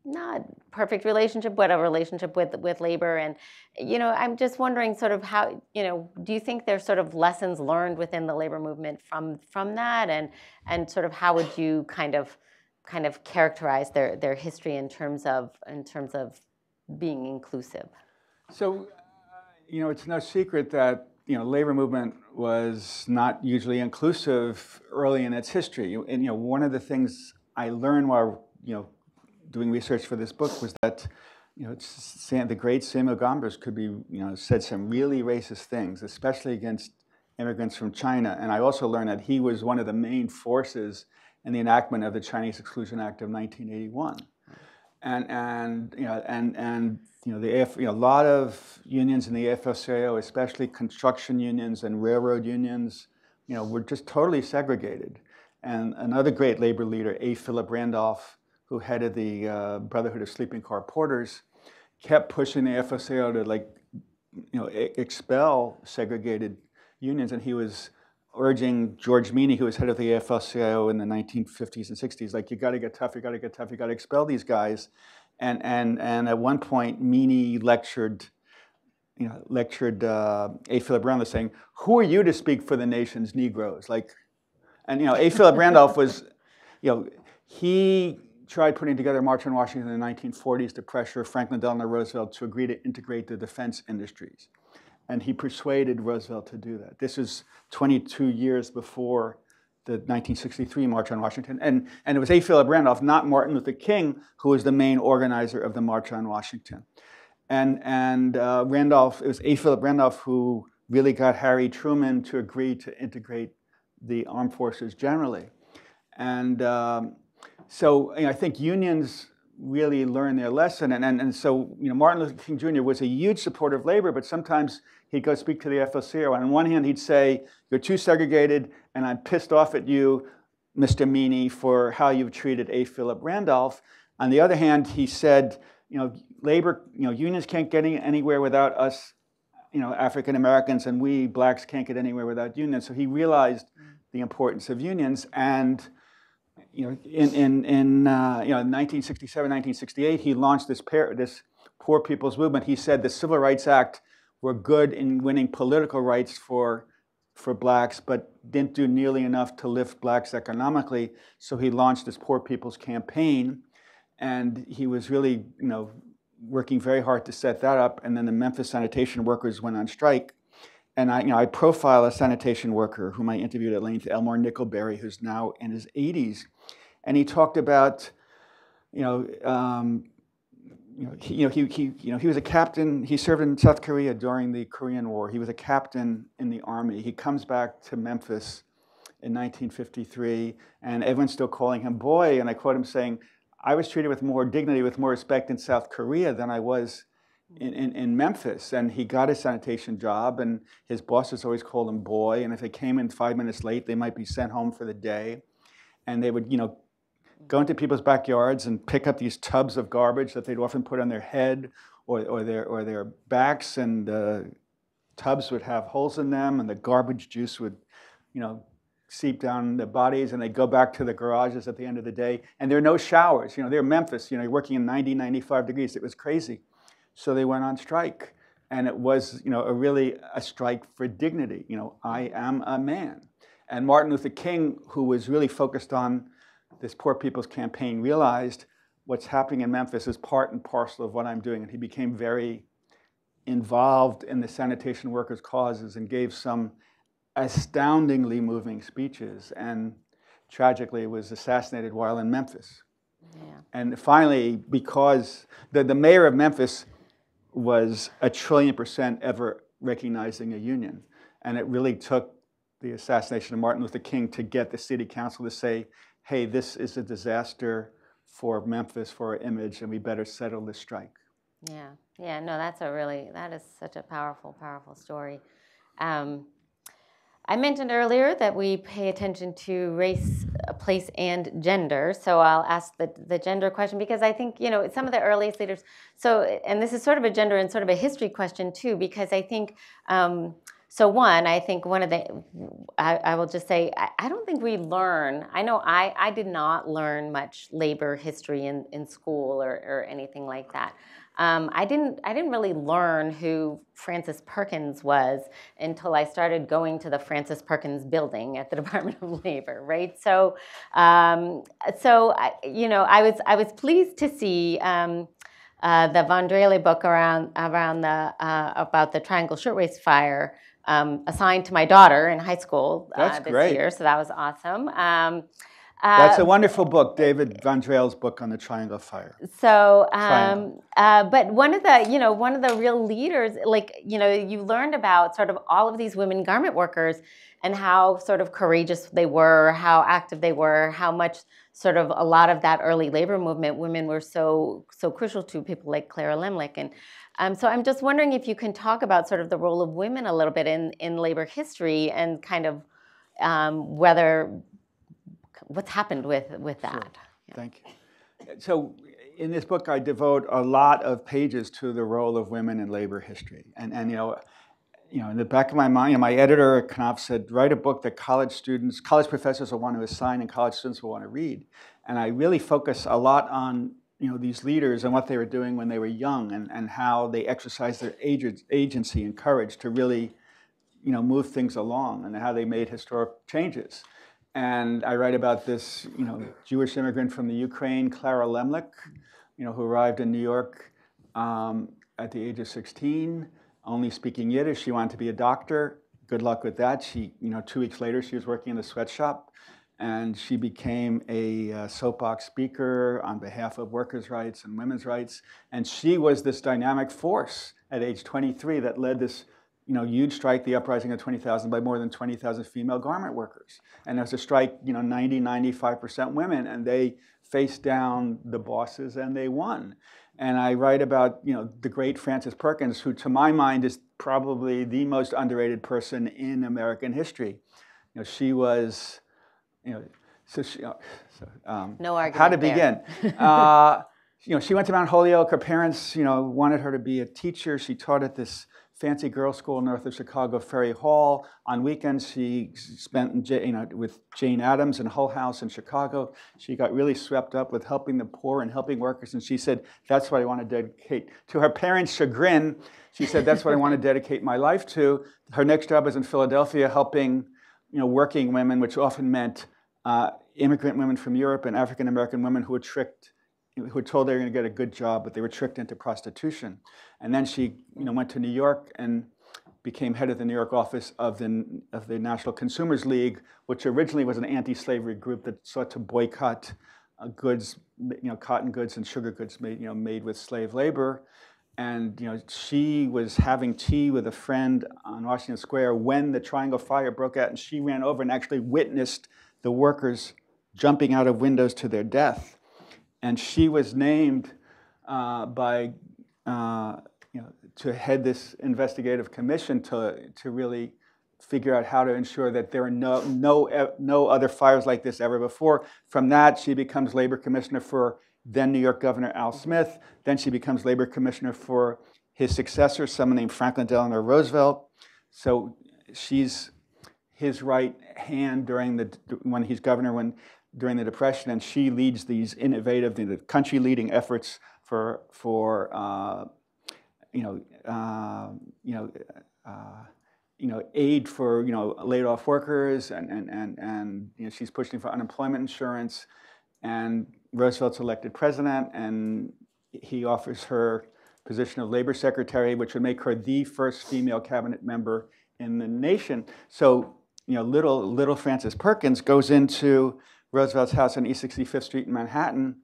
not perfect relationship, but a relationship with with labor. And you know, I'm just wondering, sort of how you know, do you think there's sort of lessons learned within the labor movement from from that, and and sort of how would you kind of kind of characterize their their history in terms of in terms of being inclusive? So, you know, it's no secret that you know labor movement was not usually inclusive early in its history. And you know, one of the things I learned while you know doing research for this book was that you know, the great Samuel Gompers could be, you know, said some really racist things, especially against immigrants from China. And I also learned that he was one of the main forces in the enactment of the Chinese Exclusion Act of 1981. And, and, you know, and, and you know, the AF, you know, a lot of unions in the AFL-CIO, especially construction unions and railroad unions, you know, were just totally segregated. And another great labor leader, A. Philip Randolph, who headed the uh, Brotherhood of Sleeping Car Porters, kept pushing the AFL-CIO to like, you know, expel segregated unions, and he was urging George Meany, who was head of the AFL-CIO in the 1950s and 60s, like, you got to get tough, you got to get tough, you got to expel these guys. And, and, and at one point, Meany lectured, you know, lectured uh, A. Philip Randolph saying, who are you to speak for the nation's Negroes? Like, and, you know, A. Philip Randolph was, you know, he tried putting together a March on Washington in the 1940s to pressure Franklin Delano Roosevelt to agree to integrate the defense industries. And he persuaded Roosevelt to do that. This is 22 years before the 1963 March on Washington. And, and it was A. Philip Randolph, not Martin Luther King, who was the main organizer of the March on Washington. And, and uh, Randolph, it was A. Philip Randolph who really got Harry Truman to agree to integrate the armed forces generally. And um, so you know, I think unions really learn their lesson. And, and, and so you know, Martin Luther King Jr. was a huge supporter of labor, but sometimes he'd go speak to the. And on one hand, he'd say, you're too segregated, and I'm pissed off at you, Mr. Meany, for how you've treated A. Philip Randolph. On the other hand, he said, you know, labor, you know, unions can't get any, anywhere without us, you know, African Americans, and we blacks can't get anywhere without unions. So he realized the importance of unions. And you know, in, in, in uh, you know, 1967, 1968, he launched this, pair, this poor people's movement. He said the Civil Rights Act were good in winning political rights for, for blacks, but didn't do nearly enough to lift blacks economically. So he launched this poor people's campaign. And he was really, you know, working very hard to set that up. And then the Memphis sanitation workers went on strike. And I, you know, I profile a sanitation worker whom I interviewed at length, Elmore Nickelberry, who's now in his 80s. And he talked about, you know, um, you know, he, you know, he, he, you know, he was a captain. He served in South Korea during the Korean War. He was a captain in the army. He comes back to Memphis in 1953, and everyone's still calling him boy. And I quote him saying, I was treated with more dignity, with more respect in South Korea than I was in, in, in, Memphis. And he got a sanitation job, and his bosses always called him boy. And if they came in five minutes late, they might be sent home for the day. And they would, you know, go into people's backyards and pick up these tubs of garbage that they'd often put on their head or, or, their, or their backs, and the tubs would have holes in them, and the garbage juice would, you know, seep down their bodies and they'd go back to the garages at the end of the day. And there are no showers. You know, they're Memphis, you know, you're working in 90, 95 degrees. It was crazy. So they went on strike. And it was, you know, a really a strike for dignity. You know, I am a man. And Martin Luther King, who was really focused on this Poor People's Campaign, realized what's happening in Memphis is part and parcel of what I'm doing. And he became very involved in the sanitation workers' causes and gave some astoundingly moving speeches and tragically was assassinated while in Memphis. Yeah. And finally, because the, the mayor of Memphis was a trillion percent ever recognizing a union. And it really took the assassination of Martin Luther King to get the city council to say, hey, this is a disaster for Memphis, for our image, and we better settle this strike. Yeah, yeah, no, that's a really, that is such a powerful, powerful story. Um, I mentioned earlier that we pay attention to race, uh, place, and gender. So I'll ask the, the gender question because I think, you know, some of the earliest leaders, so, and this is sort of a gender and sort of a history question too, because I think, um, so one, I think one of the, I, I will just say, I, I, don't think we learn, I know I, I did not learn much labor history in, in school or, or anything like that. Um, I didn't I didn't really learn who Frances Perkins was until I started going to the Frances Perkins building at the Department of Labor, right? So, um, so I, you know, I was I was pleased to see. Um, uh, the Von Drehle book around around the uh, about the Triangle Shirtwaist Fire um, assigned to my daughter in high school uh, this great. year, so that was awesome. Um, that's a uh, wonderful book, David Von Drehle's book on the Triangle Fire. So, um, uh, but one of the, you know, one of the real leaders, like, you know, you learned about sort of all of these women garment workers and how sort of courageous they were, how active they were, how much sort of a lot of that early labor movement, women were so so crucial to people like Clara Lemlich. And um, so I'm just wondering if you can talk about sort of the role of women a little bit in in labor history and kind of um, whether what's happened with with that. Sure. Yeah. Thank you. So in this book, I devote a lot of pages to the role of women in labor history, and and you know. You know, in the back of my mind, you know, my editor at Knopf said, write a book that college students, college professors will want to assign and college students will want to read. And I really focus a lot on you know, these leaders and what they were doing when they were young and, and how they exercised their agency and courage to really you know, move things along and how they made historic changes. And I write about this, you know, Jewish immigrant from the Ukraine, Clara Lemlich, you know, who arrived in New York um, at the age of 16, only speaking Yiddish. She wanted to be a doctor. Good luck with that. She, you know, two weeks later, she was working in the sweatshop, and she became a uh, soapbox speaker on behalf of workers' rights and women's rights. And she was this dynamic force at age 23 that led this you know, huge strike, the uprising of 20,000 by more than 20,000 female garment workers. And as a strike, you know, 90, 95% women, and they faced down the bosses and they won. And I write about, you know, the great Frances Perkins, who to my mind is probably the most underrated person in American history. You know, she was, you know, so she, uh, so, um, no argument How to begin? uh, you know, she went to Mount Holyoke. Her parents, you know, wanted her to be a teacher. She taught at this fancy girls' school north of Chicago, Ferry Hall. On weekends, she spent you know, with Jane Addams and Hull House in Chicago. She got really swept up with helping the poor and helping workers, and she said, That's what I want to dedicate. To her parents' chagrin, she said, That's what I want to dedicate my life to. Her next job was in Philadelphia, helping you know, working women, which often meant uh, immigrant women from Europe and African American women who were tricked who were told they were going to get a good job, but they were tricked into prostitution. And then she you know, went to New York and became head of the New York office of the, of the National Consumers League, which originally was an anti-slavery group that sought to boycott uh, goods, you know, cotton goods and sugar goods made, you know, made with slave labor. And you know, she was having tea with a friend on Washington Square when the Triangle Fire broke out, and she ran over and actually witnessed the workers jumping out of windows to their death. And she was named uh, by uh, you know, to head this investigative commission to, to really figure out how to ensure that there are no, no, no other fires like this ever before. From that, she becomes labor commissioner for then New York Governor Al Smith. Then she becomes labor commissioner for his successor, someone named Franklin Delano Roosevelt. So she's his right hand during the when he's governor when during the depression, and she leads these innovative, the country leading efforts for for uh, you know, uh, you know, uh, you know, aid for you know laid off workers, and and and and you know, she's pushing for unemployment insurance, and Roosevelt's elected president, and he offers her position of labor secretary, which would make her the first female cabinet member in the nation. So you know, little little Frances Perkins goes into Roosevelt's house on East 65th Street in Manhattan,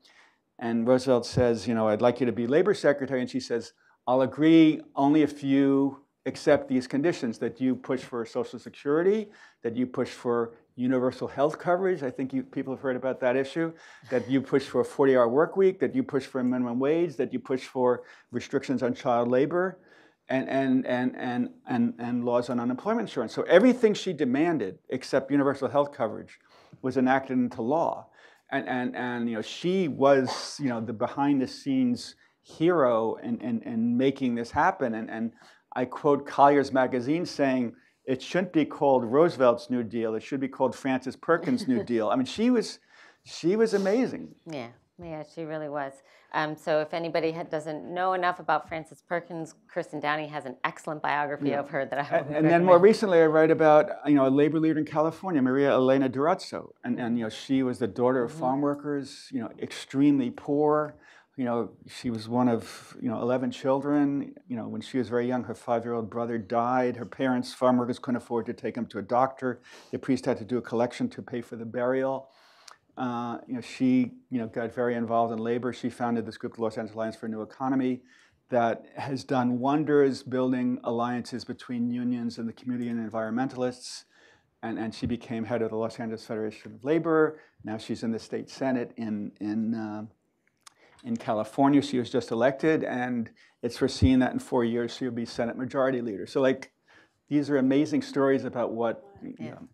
and Roosevelt says, you know, I'd like you to be labor secretary, and she says, I'll agree only if you accept these conditions that you push for Social Security, that you push for universal health coverage. I think you, people have heard about that issue. That you push for a 40 hour work week, that you push for a minimum wage, that you push for restrictions on child labor. And, and, and, and, and, and laws on unemployment insurance. So everything she demanded, except universal health coverage, was enacted into law. And, and, and you know, she was you know, the behind the scenes hero in, in, in making this happen. And, and I quote Collier's magazine saying, it shouldn't be called Roosevelt's New Deal. It should be called Frances Perkins' New Deal. I mean, she was, she was amazing. Yeah, yeah, she really was. Um, so if anybody had, doesn't know enough about Frances Perkins, Kirsten Downey has an excellent biography yeah. of her that I And, and then more recently, I write about you know a labor leader in California, Maria Elena Durazo, and and you know she was the daughter of mm-hmm. farm workers, you know extremely poor you know, she was one of, you know, 11 children. You know, when she was very young, her five-year-old brother died. Her parents, farm workers, couldn't afford to take him to a doctor. The priest had to do a collection to pay for the burial. Uh, you know, she, you know, got very involved in labor. She founded this group, the Los Angeles Alliance for a New Economy, that has done wonders building alliances between unions and the community and environmentalists. And, and she became head of the Los Angeles Federation of Labor. Now she's in the state senate in, in uh, in California. She was just elected, and it's foreseen that in four years she'll be Senate Majority Leader. So, like, these are amazing stories about what. You yeah. know,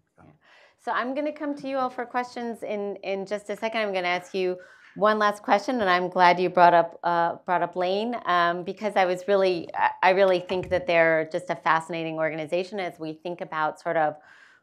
so I'm going to come to you all for questions in, in just a second. I'm going to ask you one last question, and I'm glad you brought up uh, brought up LAANE um, because I was really I really think that they're just a fascinating organization as we think about sort of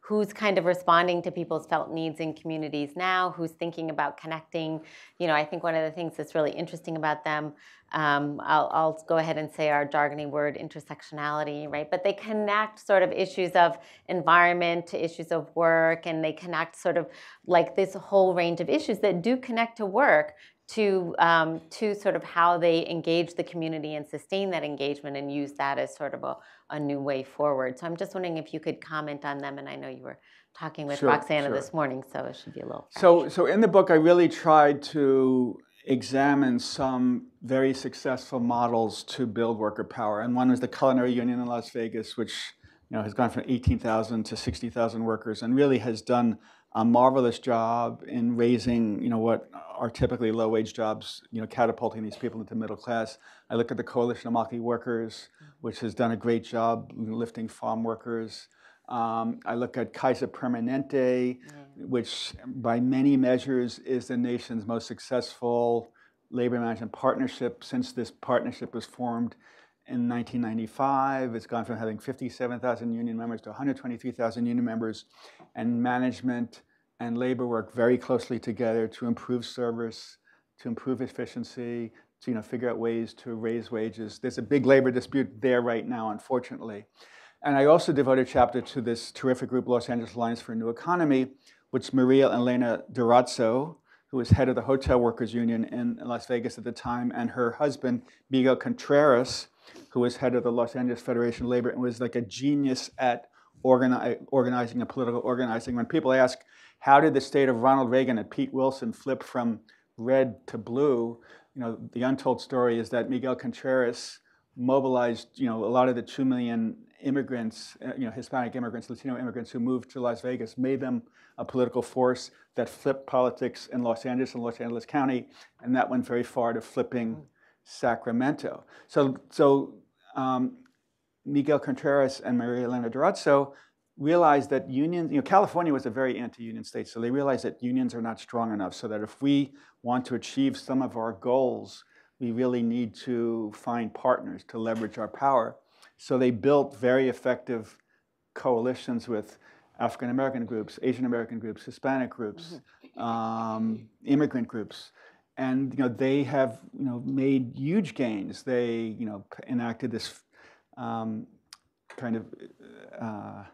who's kind of responding to people's felt needs in communities now, who's thinking about connecting. You know, I think one of the things that's really interesting about them, um, I'll, I'll, go ahead and say our jargony word, intersectionality, right? But they connect sort of issues of environment to issues of work, and they connect sort of like this whole range of issues that do connect to work to um, to sort of how they engage the community and sustain that engagement and use that as sort of a, a new way forward. So I'm just wondering if you could comment on them. And I know you were talking with sure, Roxana sure. this morning, so it should be a little. Fresh. So so in the book, I really tried to examine some very successful models to build worker power, and one was the Culinary Union in Las Vegas, which you know has gone from 18,000 to 60,000 workers, and really has done a marvelous job in raising, you know, what are typically low-wage jobs, you know, catapulting these people into middle class. I look at the Coalition of Immokalee Workers, which has done a great job lifting farm workers. Um, I look at Kaiser Permanente, which by many measures is the nation's most successful labor management partnership since this partnership was formed in 1995. It's gone from having 57,000 union members to 123,000 union members, and management and labor work very closely together to improve service, to improve efficiency, to you know, figure out ways to raise wages. There's a big labor dispute there right now, unfortunately. And I also devoted a chapter to this terrific group, Los Angeles Alliance for a New Economy, which Maria Elena Durazo, who was head of the Hotel Workers Union in Las Vegas at the time, and her husband, Miguel Contreras, who was head of the Los Angeles Federation of Labor and was like a genius at organi- organizing and political organizing. When people ask, how did the state of Ronald Reagan and Pete Wilson flip from red to blue? You know, the untold story is that Miguel Contreras mobilized, you know, a lot of the two million immigrants, uh, you know, Hispanic immigrants, Latino immigrants who moved to Las Vegas, made them a political force that flipped politics in Los Angeles and Los Angeles County, and that went very far to flipping Sacramento. So, so um, Miguel Contreras and Maria Elena Durazo realized that unions, you know, California was a very anti-union state, so they realized that unions are not strong enough, so that if we want to achieve some of our goals, we really need to find partners to leverage our power. So they built very effective coalitions with African American groups, Asian American groups, Hispanic groups, um, immigrant groups, and you know they have you know made huge gains. They you know enacted this um, kind of uh,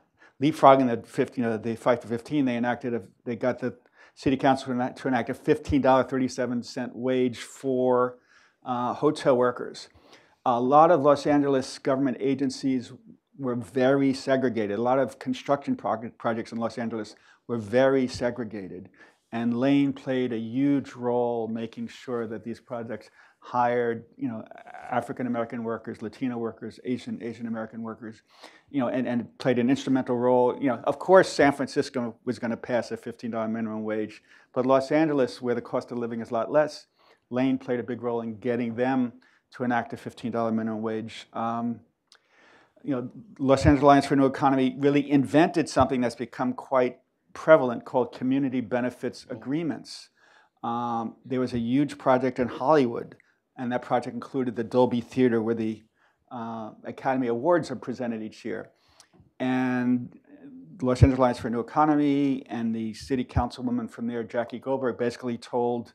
leapfrogging the 15, you know, the five to 15. They enacted a, they got the city council to enact, to enact a $15.37 wage for uh, hotel workers. A lot of Los Angeles government agencies were very segregated. A lot of construction projects in Los Angeles were very segregated. And LAANE played a huge role making sure that these projects hired, you know, African American workers, Latino workers, Asian Asian American workers, you know, and, and played an instrumental role. You know, of course, San Francisco was going to pass a $15 minimum wage, but Los Angeles, where the cost of living is a lot less, LAANE played a big role in getting them to enact a $15 minimum wage. Um, you know, Los Angeles Alliance for a New Economy really invented something that's become quite prevalent called community benefits agreements. Um, there was a huge project in Hollywood, and that project included the Dolby Theater, where the uh, Academy Awards are presented each year. And Los Angeles Alliance for a New Economy and the city councilwoman from there, Jackie Goldberg, basically told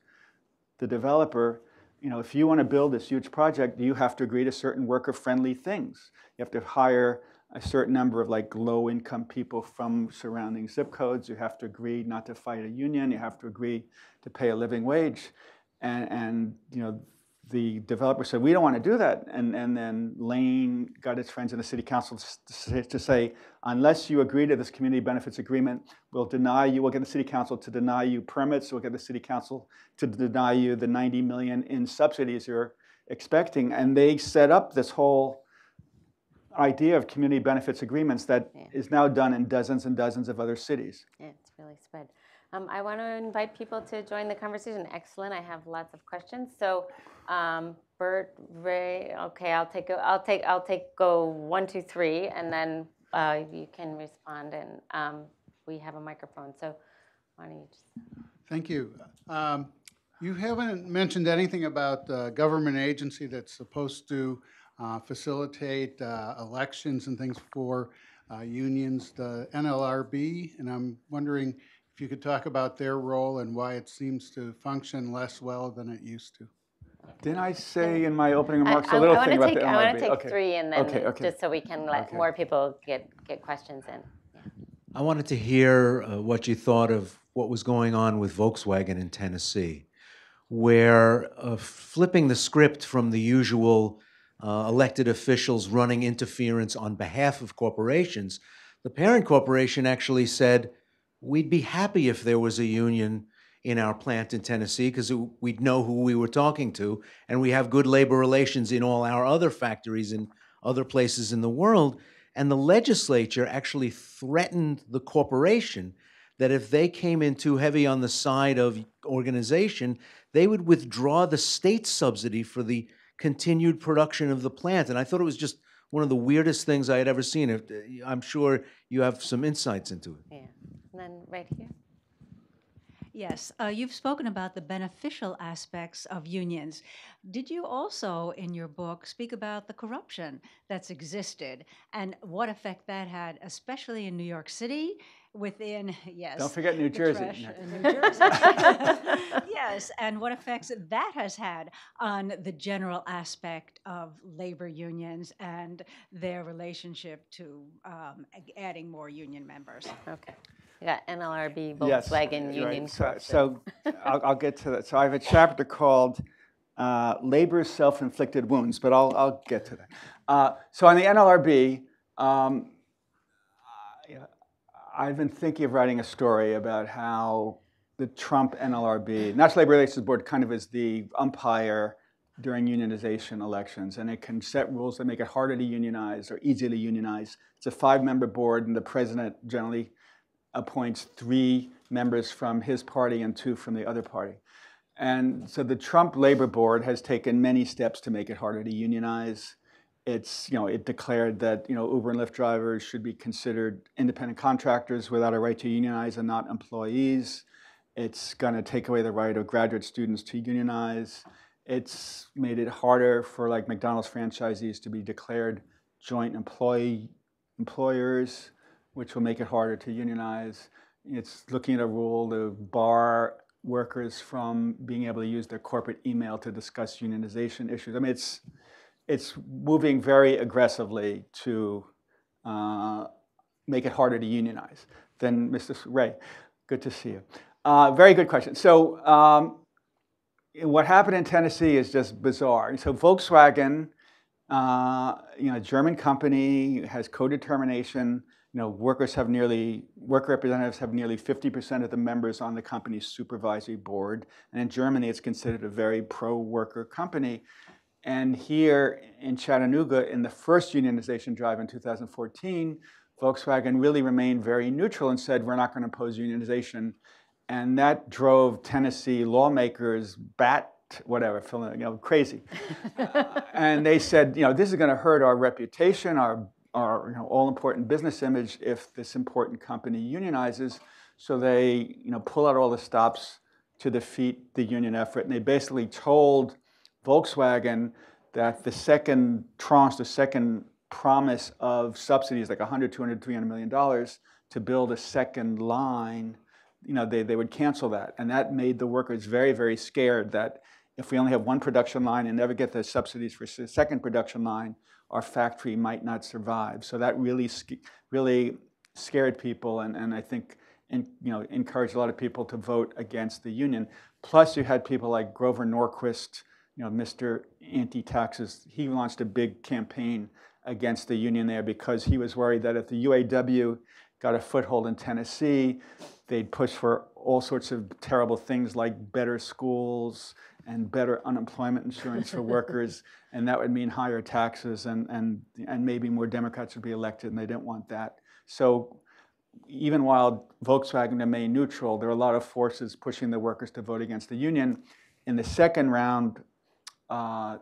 the developer, you know, if you want to build this huge project, you have to agree to certain worker-friendly things. You have to hire a certain number of like low-income people from surrounding zip codes. You have to agree not to fight a union. You have to agree to pay a living wage. And, and you know, the developer said, we don't want to do that. And, and then LAANE got his friends in the city council to say, unless you agree to this community benefits agreement, we'll deny you, we'll get the city council to deny you permits, we'll get the city council to deny you the 90 million in subsidies you're expecting. And they set up this whole idea of community benefits agreements that Yeah. is now done in dozens and dozens of other cities. Yeah, it's really spread. Um, I want to invite people to join the conversation. Excellent. I have lots of questions. So, um, Bert, Ray. Okay, I'll take. a- I'll take. I'll take. Go one, two, three, and then uh, you can respond. And um, we have a microphone. So, why don't you just? Thank you. Um, You haven't mentioned anything about the government agency that's supposed to uh, facilitate uh, elections and things for uh, unions, the NLRB, and I'm wondering if you could talk about their role and why it seems to function less well than it used to. Didn't I say in my opening remarks I, a little I thing want about to the take. I want to take Okay. three, and then Okay, okay. just so we can let Okay. more people get get questions in. I wanted to hear uh, what you thought of what was going on with Volkswagen in Tennessee, where uh, flipping the script from the usual uh, elected officials running interference on behalf of corporations, the parent corporation actually said, We'd be happy if there was a union in our plant in Tennessee because we'd know who we were talking to, and we have good labor relations in all our other factories in other places in the world. And the legislature actually threatened the corporation that if they came in too heavy on the side of organization, they would withdraw the state subsidy for the continued production of the plant. And I thought it was just one of the weirdest things I had ever seen. I'm sure you have some insights into it. Yeah, and then right here. Yes, uh, you've spoken about the beneficial aspects of unions. Did you also, in your book, speak about the corruption that's existed and what effect that had, especially in New York City, within, yes. Don't forget New Jersey. trash New Jersey. yes, and what effects that has had on the general aspect of labor unions and their relationship to um, adding more union members. Okay. Yeah, got NLRB, Yes, Volkswagen, right. Union So- corruption. So I'll, I'll get to that. So I have a chapter called uh, Labor's Self-Inflicted Wounds, but I'll, I'll get to that. Uh, so on the NLRB, um, I- I've been thinking of writing a story about how the Trump NLRB, National Labor Relations Board, kind of is the umpire during unionization elections, and it can set rules that make it harder to unionize or easier to unionize. It's a five-member board, and the president generally appoints three members from his party and two from the other party. And so the Trump Labor Board has taken many steps to make it harder to unionize. It's, you know, it declared that, you know, Uber and Lyft drivers should be considered independent contractors without a right to unionize and not employees. It's going to take away the right of graduate students to unionize. It's made it harder for like McDonald's franchisees to be declared joint employee employers, which will make it harder to unionize. It's looking at a rule to bar workers from being able to use their corporate email to discuss unionization issues. I mean, it's it's moving very aggressively to uh, make it harder to unionize. Then, Mr. Ray, good to see you. Uh, very good question. So, um, what happened in Tennessee is just bizarre. So, Volkswagen, uh, you know, a German company has co-determination. You know, workers have nearly worker representatives have nearly 50% of the members on the company's supervisory board, and in Germany, it's considered a very pro-worker company. And here in Chattanooga, in the first unionization drive in 2014, Volkswagen really remained very neutral and said, we're not going to oppose unionization. And that drove Tennessee lawmakers bat, whatever, feeling, you know, crazy. and they said, you know, this is going to hurt our reputation, our, our you know, all-important business image if this important company unionizes. So they, you know, pull out all the stops to defeat the union effort. And they basically told Volkswagen that the second tranche, the second promise of subsidies, like 100, 200, 300 million dollars to build a second line, you know, they, they would cancel that. And that made the workers very, very scared that if we only have one production line and never get the subsidies for the second production line, our factory might not survive. So that really, really scared people, and, and I think in, you know, encouraged a lot of people to vote against the union. Plus, you had people like Grover Norquist, you know, Mr. Anti-Taxes. He launched a big campaign against the union there because he was worried that if the UAW got a foothold in Tennessee, they'd push for all sorts of terrible things like better schools and better unemployment insurance for workers, and that would mean higher taxes and, and, and maybe more Democrats would be elected, and they didn't want that. So even while Volkswagen remained neutral, there are a lot of forces pushing the workers to vote against the union. In the second round, uh,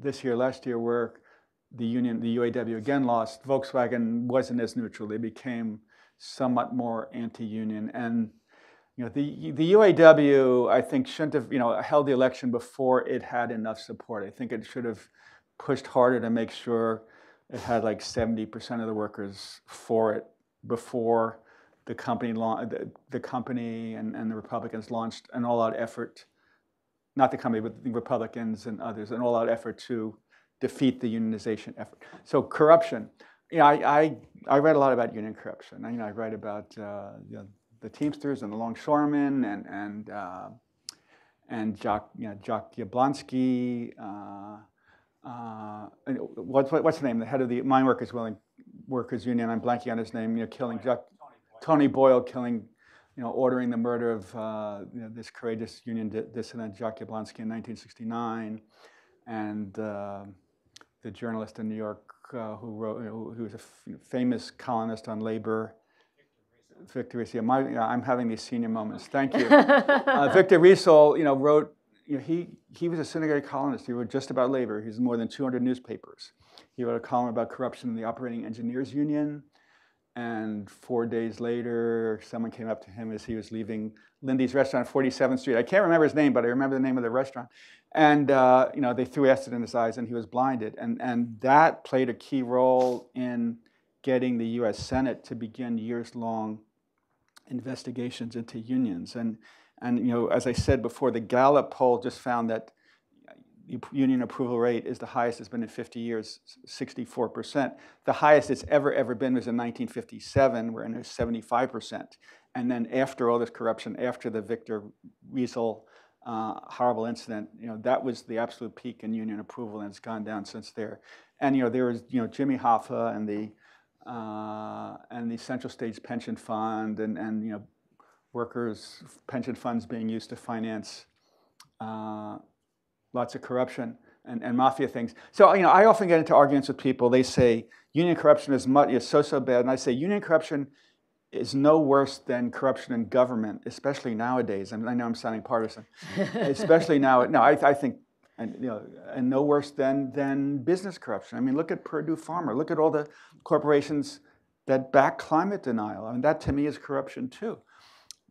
this year, last year, where the union, the UAW again lost, Volkswagen wasn't as neutral. They became somewhat more anti-union. And you know, the, the UAW, I think, shouldn't have you know, held the election before it had enough support. I think it should have pushed harder to make sure it had like 70% of the workers for it before the company, the, the company and, and the Republicans launched an all-out effort, not the company, but the Republicans and others, an all-out effort to defeat the unionization effort. So corruption, you know, I, I, I read a lot about union corruption. I, you know, I read about uh, you know, the Teamsters and the longshoremen and, and, uh, and Jock, you know, Jock Yablonski, uh, uh, what's, what's the name, the head of the Mine Workers Willing Workers Union, I'm blanking on his name, you know, killing Jock, Tony Boyle killing, you know, ordering the murder of uh, you know, this courageous union di- dissident, Jock Yablonski, in 1969, and uh, the journalist in New York uh, who wrote, you know, who was a f- famous columnist on labor, Victor Riesel. My, yeah, I'm having these senior moments. Thank you. uh, Victor Riesel, you know, wrote. You know, he he was a syndicate columnist. He wrote just about labor. He's in more than 200 newspapers. He wrote a column about corruption in the operating engineers union. And four days later, someone came up to him as he was leaving Lindy's restaurant, 47th Street. I can't remember his name, but I remember the name of the restaurant. And uh, you know, they threw acid in his eyes, and he was blinded. And and that played a key role in getting the U.S. Senate to begin years-long investigations into unions. And and you know, as I said before, the Gallup poll just found that union approval rate is the highest it's been in 50 years, 64%. The highest it's ever, ever been was in 1957, where it was 75%. And then after all this corruption, after the Victor Riesel uh, horrible incident, you know, that was the absolute peak in union approval, and it's gone down since there. And you know, there was you know Jimmy Hoffa and the uh, and the Central States Pension Fund, and and you know, workers' pension funds being used to finance uh, lots of corruption and, and mafia things. So you know, I often get into arguments with people. They say union corruption is much is so so bad, and I say union corruption is no worse than corruption in government, especially nowadays. I, mean, I know I'm sounding partisan, especially now. No, I, I, think, and, you know, and no worse than than business corruption. I mean, look at Purdue Pharma. Look at all the corporations that back climate denial. I mean, that to me is corruption too.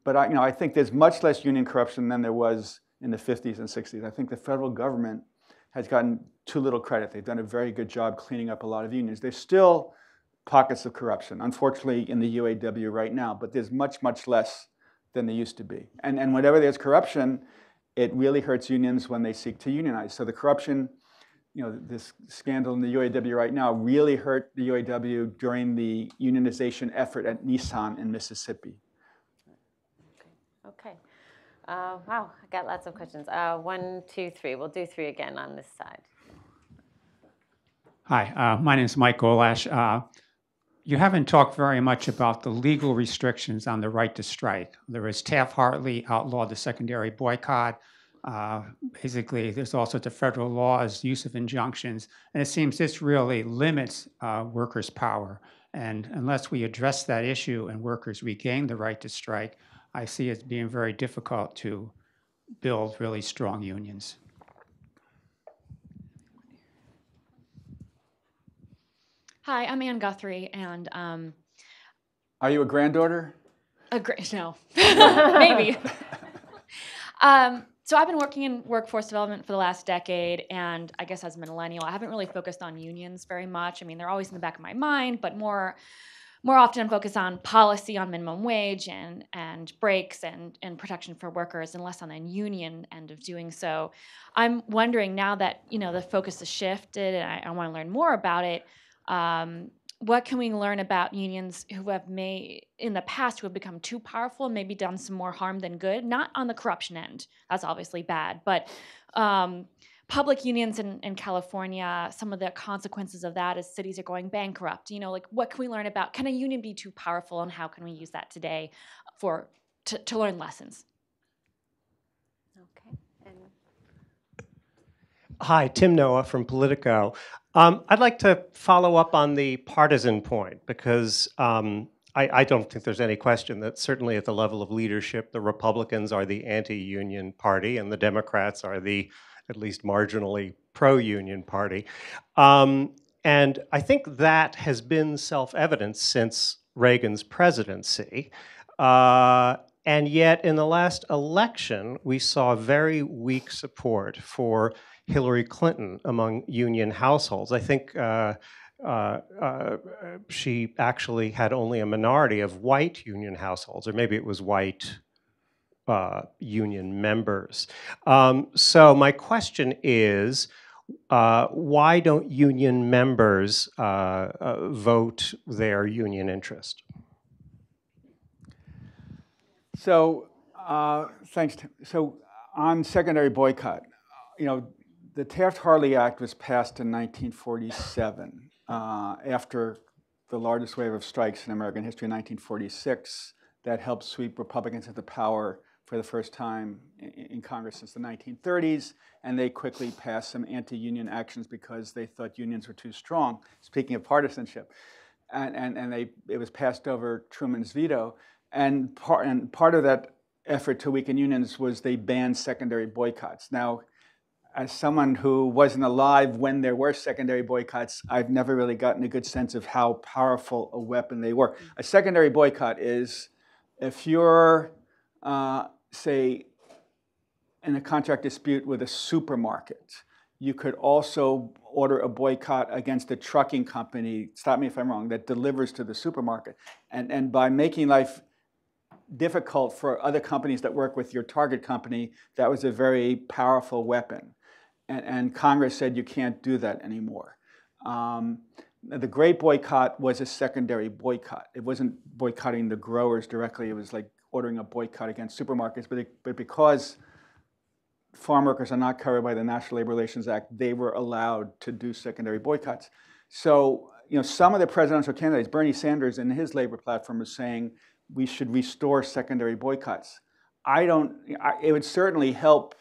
But I, you know, I think there's much less union corruption than there was in the 50s and 60s. I think the federal government has gotten too little credit. They've done a very good job cleaning up a lot of unions. There's still pockets of corruption, unfortunately, in the UAW right now, but there's much, much less than there used to be. And, and whenever there's corruption, it really hurts unions when they seek to unionize. So the corruption, you know, this scandal in the UAW right now really hurt the UAW during the unionization effort at Nissan in Mississippi. Okay. Uh, wow, I got lots of questions. Uh, one, two, three. We'll do three again on this side. Hi, uh, my name is Mike Golash. Uh, you haven't talked very much about the legal restrictions on the right to strike. There was Taft-Hartley outlawed the secondary boycott. Uh, basically, there's all sorts of federal laws, use of injunctions, and it seems this really limits uh, workers' power. And unless we address that issue and workers regain the right to strike, I see it being very difficult to build really strong unions. Hi, I'm Ann Guthrie, and um, Are you a granddaughter? a great no, maybe. um, so I've been working in workforce development for the last decade, and I guess as a millennial, I haven't really focused on unions very much. I mean, they're always in the back of my mind, but more, more often I'm focused on policy on minimum wage and and breaks and and protection for workers, and less on the union end of doing so. I'm wondering now that you know the focus has shifted, and I, I want to learn more about it um, what can we learn about unions who have made in the past who have become too powerful and maybe done some more harm than good not on the corruption end that's obviously bad but um, public unions in, in california some of the consequences of that is cities are going bankrupt you know like what can we learn about can a union be too powerful and how can we use that today for to, to learn lessons Okay. And Hi, Tim Noah from Politico. Um, I'd like to follow up on the partisan point because um, I, I, don't think there's any question that certainly at the level of leadership, the Republicans are the anti-union party and the Democrats are the at least marginally pro-union party. Um, and I think that has been self-evident since Reagan's presidency. Uh, and yet, in the last election, we saw very weak support for Hillary Clinton among union households. I think uh, uh, uh, she actually had only a minority of white union households, or maybe it was white uh, union members. Um, so my question is, uh, why don't union members uh, vote their union interest? So, thanks. Tim. So, on secondary boycott, you know, the Taft-Hartley Act was passed in 1947 uh, after the largest wave of strikes in American history in 1946 that helped sweep Republicans into power for the first time in, Congress since the 1930s, and they quickly passed some anti-union actions because they thought unions were too strong, speaking of partisanship. And, and, and they, it was passed over Truman's veto. And part, and part of that effort to weaken unions was they banned secondary boycotts. Now, as someone who wasn't alive when there were secondary boycotts, I've never really gotten a good sense of how powerful a weapon they were. A secondary boycott is if you're, uh, say, in a contract dispute with a supermarket, you could also order a boycott against a trucking company, stop me if I'm wrong, that delivers to the supermarket. And, and by making life difficult for other companies that work with your target company, that was a very powerful weapon. and, and Congress said you can't do that anymore. Um, the Grape Boycott was a secondary boycott. It wasn't boycotting the growers directly. It was like ordering a boycott against supermarkets. But, it, but because farm workers are not covered by the National Labor Relations Act, they were allowed to do secondary boycotts. So, you know, some of the presidential candidates, Bernie Sanders in his labor platform is saying we should restore secondary boycotts. I don't, I, it would certainly help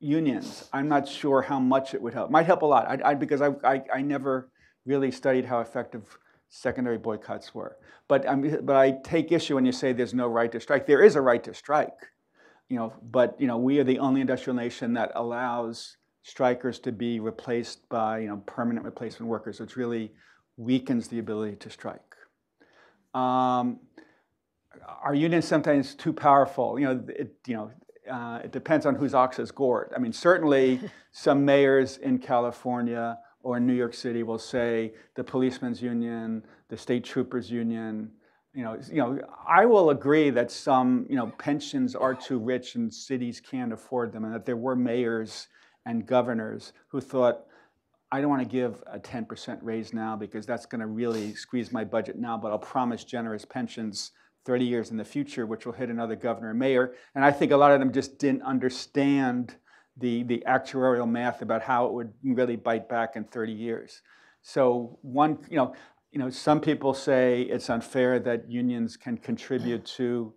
unions. I'm not sure how much it would help. Might help a lot I, I, because I, I, I never really studied how effective secondary boycotts were. But, I'm, but I take issue when you say there's no right to strike. There is a right to strike, you know, but you know, we are the only industrial nation that allows strikers to be replaced by you know, permanent replacement workers, which really weakens the ability to strike. Um, are unions sometimes too powerful? You know, it, you know, uh, it depends on whose ox is gored. I mean, certainly some mayors in California or in New York City will say the policemen's union, the state troopers union. You know, you know, I will agree that some, you know, pensions are too rich and cities can't afford them, and that there were mayors and governors who thought, I don't want to give a 10% raise now because that's going to really squeeze my budget now, but I'll promise generous pensions 30 years in the future, which will hit another governor and mayor. And I think a lot of them just didn't understand the, the actuarial math about how it would really bite back in 30 years. So one, you know, you know, some people say it's unfair that unions can contribute to,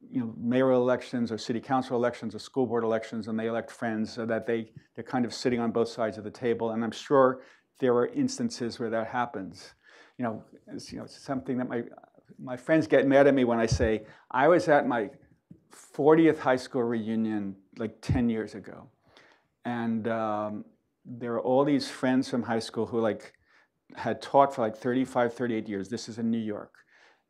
you know, mayoral elections or city council elections or school board elections, and they elect friends, so that they they're kind of sitting on both sides of the table. And I'm sure there are instances where that happens. You know, it's, you know, it's something that my my friends get mad at me when I say I was at my 40th high school reunion like 10 years ago. And um, there are all these friends from high school who like had taught for like 35, 38 years. This is in New York.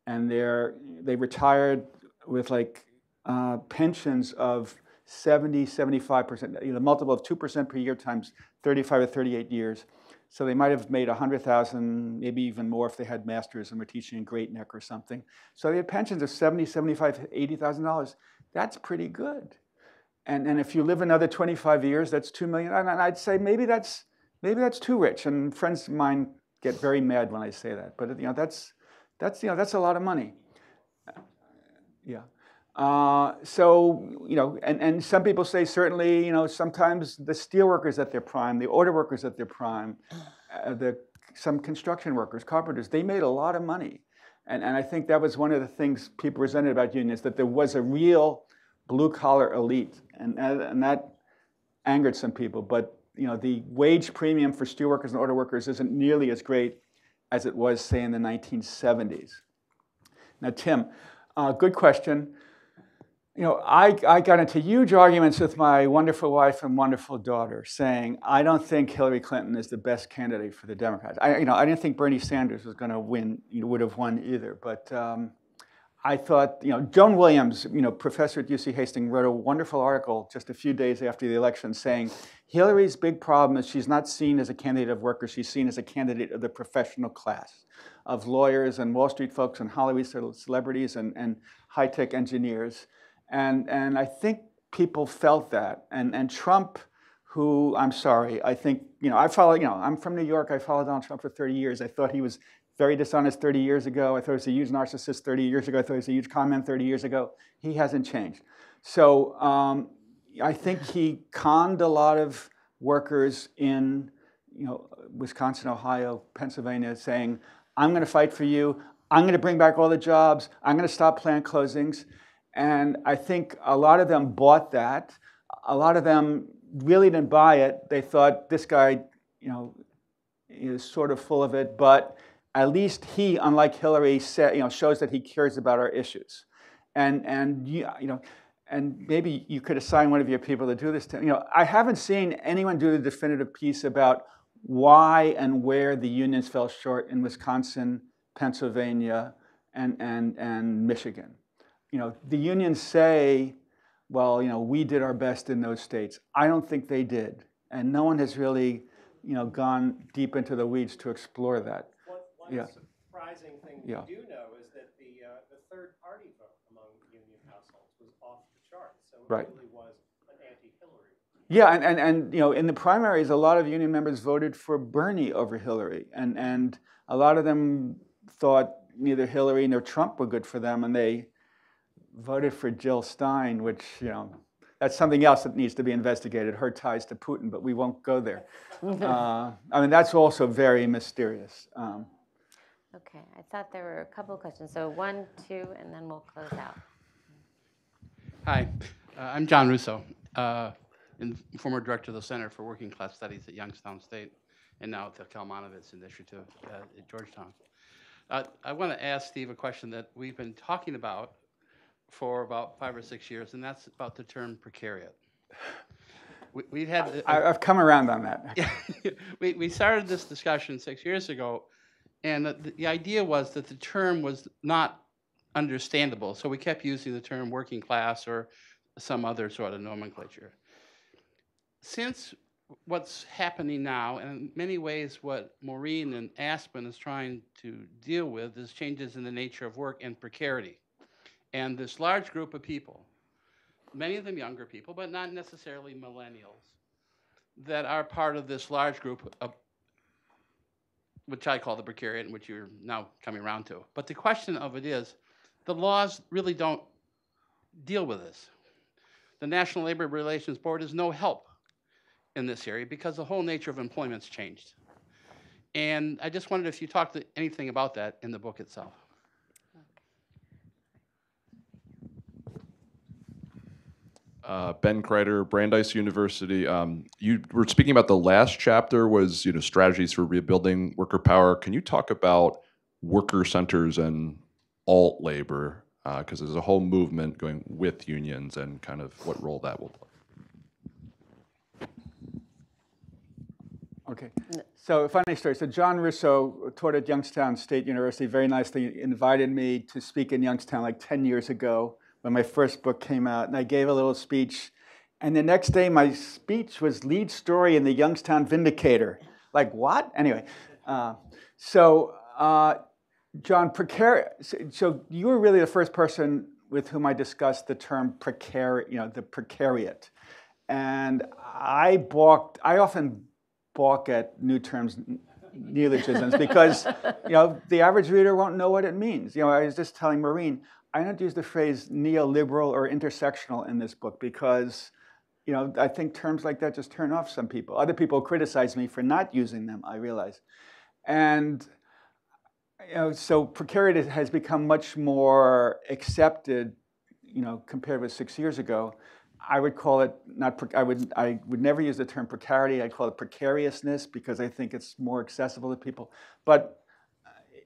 And they're, they retired with like uh, pensions of 70, 75%, you know, multiple of 2% per year times 35 or 38 years. So they might have made 100,000, maybe even more if they had masters and were teaching in Great Neck or something. So they had pensions of 70, 75, 80,000 dollars. That's pretty good. And, and if you live another 25 years, that's 2 million. And I'd say maybe that's, maybe that's too rich. And friends of mine get very mad when I say that. But you know, that's, that's, you know, that's a lot of money. Yeah. Uh, so, you know, and, and some people say certainly, you know, sometimes the steel workers at their prime, the order workers at their prime, uh, the, some construction workers, carpenters, they made a lot of money. And, and I think that was one of the things people resented about unions, that there was a real blue collar elite. And, and that angered some people. But, you know, the wage premium for steel workers and order workers isn't nearly as great as it was, say, in the 1970s. Now, Tim, uh, good question you know, I, I got into huge arguments with my wonderful wife and wonderful daughter, saying I don't think Hillary Clinton is the best candidate for the Democrats. I, you know, I didn't think Bernie Sanders was going to win, you know, would have won either. But um, I thought, you know, Joan Williams, you know, professor at UC Hastings, wrote a wonderful article just a few days after the election saying Hillary's big problem is she's not seen as a candidate of workers, she's seen as a candidate of the professional class, of lawyers and Wall Street folks and Hollywood celebrities and, and high tech engineers. And, and I think people felt that. And, and Trump, who, I'm sorry, I think, you know, I follow, you know, I'm from New York. I followed Donald Trump for 30 years. I thought he was very dishonest 30 years ago. I thought he was a huge narcissist 30 years ago. I thought he was a huge comment 30 years ago. He hasn't changed. So um, I think he conned a lot of workers in, you know, Wisconsin, Ohio, Pennsylvania, saying, I'm going to fight for you. I'm going to bring back all the jobs. I'm going to stop plant closings. And I think a lot of them bought that. A lot of them really didn't buy it. They thought this guy, you know, is sort of full of it, but at least he, unlike Hillary, said, you know, shows that he cares about our issues. And, and you, know, and maybe you could assign one of your people to do this. To, you know, I haven't seen anyone do the definitive piece about why and where the unions fell short in Wisconsin, Pennsylvania, and, and, and Michigan you know, the unions say, well, you know, we did our best in those states. I don't think they did. And no one has really, you know, gone deep into the weeds to explore that. One, one yeah. surprising thing yeah. we do know is that the, uh, the third party vote among union households was off the charts. So it right. really was an anti-Hillary Yeah, and, and, and you know, in the primaries, a lot of union members voted for Bernie over Hillary, and and a lot of them thought neither Hillary nor Trump were good for them, and they voted for Jill Stein, which you know, that's something else that needs to be investigated. Her ties to Putin, but we won't go there. uh, I mean, that's also very mysterious. Um, Okay, I thought there were a couple of questions. So one, two, and then we'll close out. Hi, uh, I'm John Russo, uh, and former director of the Center for Working Class Studies at Youngstown State, and now at the Kalmanovitz Initiative uh, at Georgetown. Uh, I want to ask Steve a question that we've been talking about for about five or six years, and that's about the term precariat. We, we've had. I, I've come around on that. We, we started this discussion six years ago, and the, the idea was that the term was not understandable, so we kept using the term working class or some other sort of nomenclature. Since what's happening now, and in many ways what Maureen and Aspen is trying to deal with, is changes in the nature of work and precarity. And this large group of people, many of them younger people, but not necessarily millennials, that are part of this large group of which I call the precariat, which you're now coming around to. But the question of it is, the laws really don't deal with this. The National Labor Relations Board is no help in this area because the whole nature of employment's changed. And I just wondered if you talked anything about that in the book itself. Uh, ben Kreider, Brandeis University. Um, you were speaking about the last chapter was you know strategies for rebuilding worker power. Can you talk about worker centers and alt labor because there's a whole movement going with unions and kind of what role that will play. Okay. So funny story. So John Russo taught at Youngstown State University. Very nicely invited me to speak in Youngstown like 10 years ago when my first book came out, and I gave a little speech. And the next day, my speech was lead story in the Youngstown Vindicator. Like what? Anyway, uh, so uh, John, precarious. So you were really the first person with whom I discussed the term precariat, you know, the precariat. And I balked, I often balk at new terms, neologisms, because, you know, the average reader won't know what it means. You know, I was just telling Maureen, I don't use the phrase neoliberal or intersectional in this book because, you know, I think terms like that just turn off some people. Other people criticize me for not using them, I realize. And you know, so precariat has become much more accepted, you know, compared with six years ago. I would call it not. I would. I would never use the term precarity. I'd call it precariousness because I think it's more accessible to people. But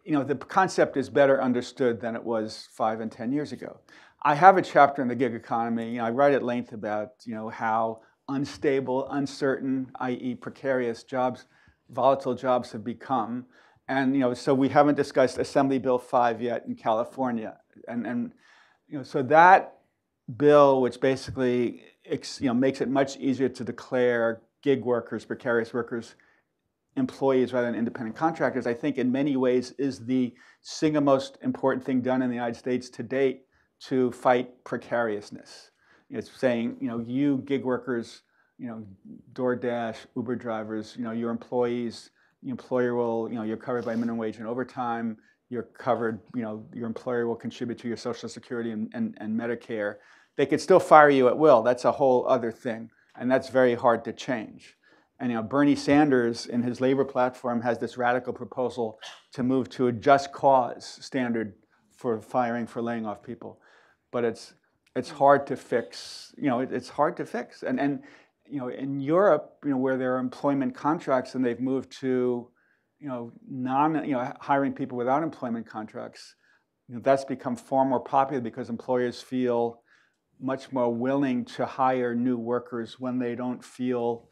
you know, the concept is better understood than it was five and ten years ago. I have a chapter in the gig economy. You know, I write at length about you know how unstable, uncertain, i.e., precarious jobs, volatile jobs have become. And you know, so we haven't discussed Assembly Bill 5 yet in California. And, and you know, so that bill, which basically you know, makes it much easier to declare gig workers, precarious workers, employees rather than independent contractors, I think in many ways is the single most important thing done in the United States to date to fight precariousness. It's saying, you know, you gig workers, you know, DoorDash, Uber drivers, you know, your employees, the employer will, you know, you're covered by minimum wage and overtime. You're covered, you know, your employer will contribute to your Social Security and, and, and Medicare. They could still fire you at will. That's a whole other thing. And that's very hard to change. And you know, Bernie Sanders in his labor platform has this radical proposal to move to a just cause standard for firing, for laying off people. But it's, it's hard to fix, you know, it, it's hard to fix. And, and you know, in Europe, you know, where there are employment contracts and they've moved to, you know, non, you know, hiring people without employment contracts, you know, that's become far more popular because employers feel much more willing to hire new workers when they don't feel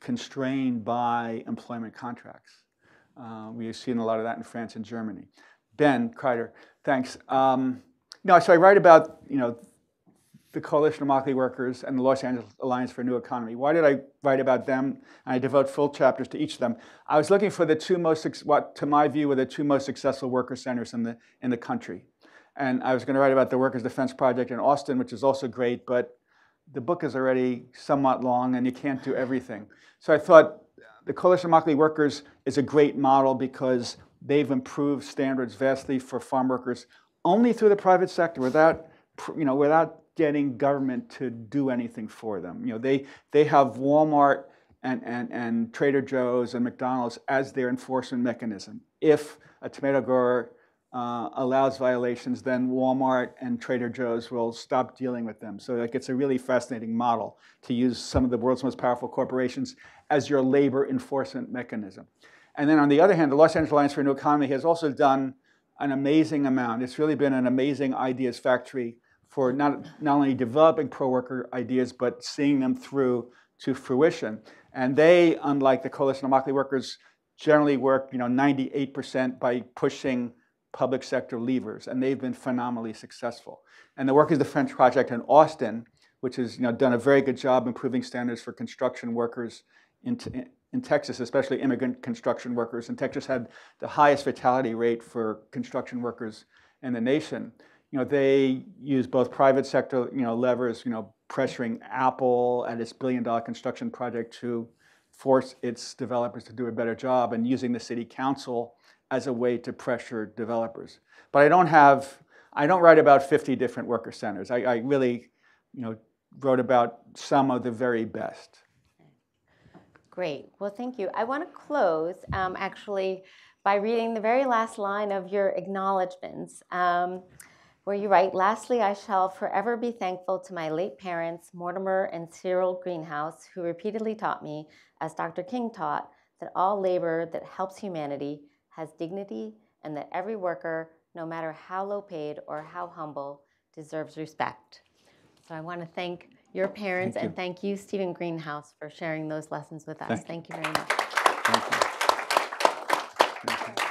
constrained by employment contracts. Uh, we've seen a lot of that in France and Germany. Ben Kreider, thanks. Um, no, so I write about, you know, the Coalition of Immokalee Workers and the Los Angeles Alliance for a New Economy. Why did I write about them? And I devote full chapters to each of them. I was looking for the two most, what to my view, were the two most successful worker centers in the, in the country. And I was going to write about the Workers' Defense Project in Austin, which is also great, but the book is already somewhat long and you can't do everything. So I thought the Coalition of Immokalee Workers is a great model because they've improved standards vastly for farm workers only through the private sector without, you know, without getting government to do anything for them. You know, they, they have Walmart and, and, and Trader Joe's and McDonald's as their enforcement mechanism. If a tomato grower uh, allows violations, then Walmart and Trader Joe's will stop dealing with them. So like, it's a really fascinating model to use some of the world's most powerful corporations as your labor enforcement mechanism. And then on the other hand, the Los Angeles Alliance for a New Economy has also done an amazing amount. It's really been an amazing ideas factory for not, not only developing pro-worker ideas, but seeing them through to fruition. And they, unlike the Coalition of Immokalee Workers, generally work you know, 98% by pushing public sector levers, and they've been phenomenally successful. And the Workers Defense Project in Austin, which has you know, done a very good job improving standards for construction workers in, in Texas, especially immigrant construction workers. And Texas had the highest fatality rate for construction workers in the nation. You know, they use both private sector, you know, levers, you know, pressuring Apple at its billion-dollar construction project to force its developers to do a better job, and using the city council as a way to pressure developers. But I don't have, I don't write about 50 different worker centers. I, I really, you know, wrote about some of the very best. Great. Well, thank you. I want to close um, actually by reading the very last line of your acknowledgments, um, where you write, Lastly, I shall forever be thankful to my late parents, Mortimer and Cyril Greenhouse, who repeatedly taught me, as Dr. King taught, that all labor that helps humanity has dignity and that every worker, no matter how low paid or how humble, deserves respect. So I want to thank your parents Thank you. and thank you, Stephen Greenhouse, for sharing those lessons with us. Thank you. Thank you very much. Thank you. Thank you.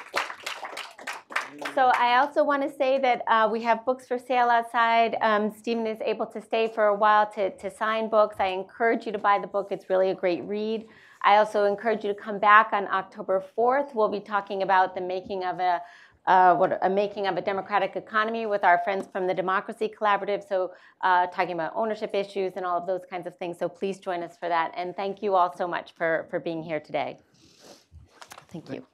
So I also want to say that uh, we have books for sale outside. Um, Stephen is able to stay for a while to, to sign books. I encourage you to buy the book. It's really a great read. I also encourage you to come back on October 4th. We'll be talking about the making of a uh, what a making of a democratic economy with our friends from the Democracy Collaborative. So, uh, talking about ownership issues and all of those kinds of things. So, please join us for that. And thank you all so much for, for being here today. Thank you.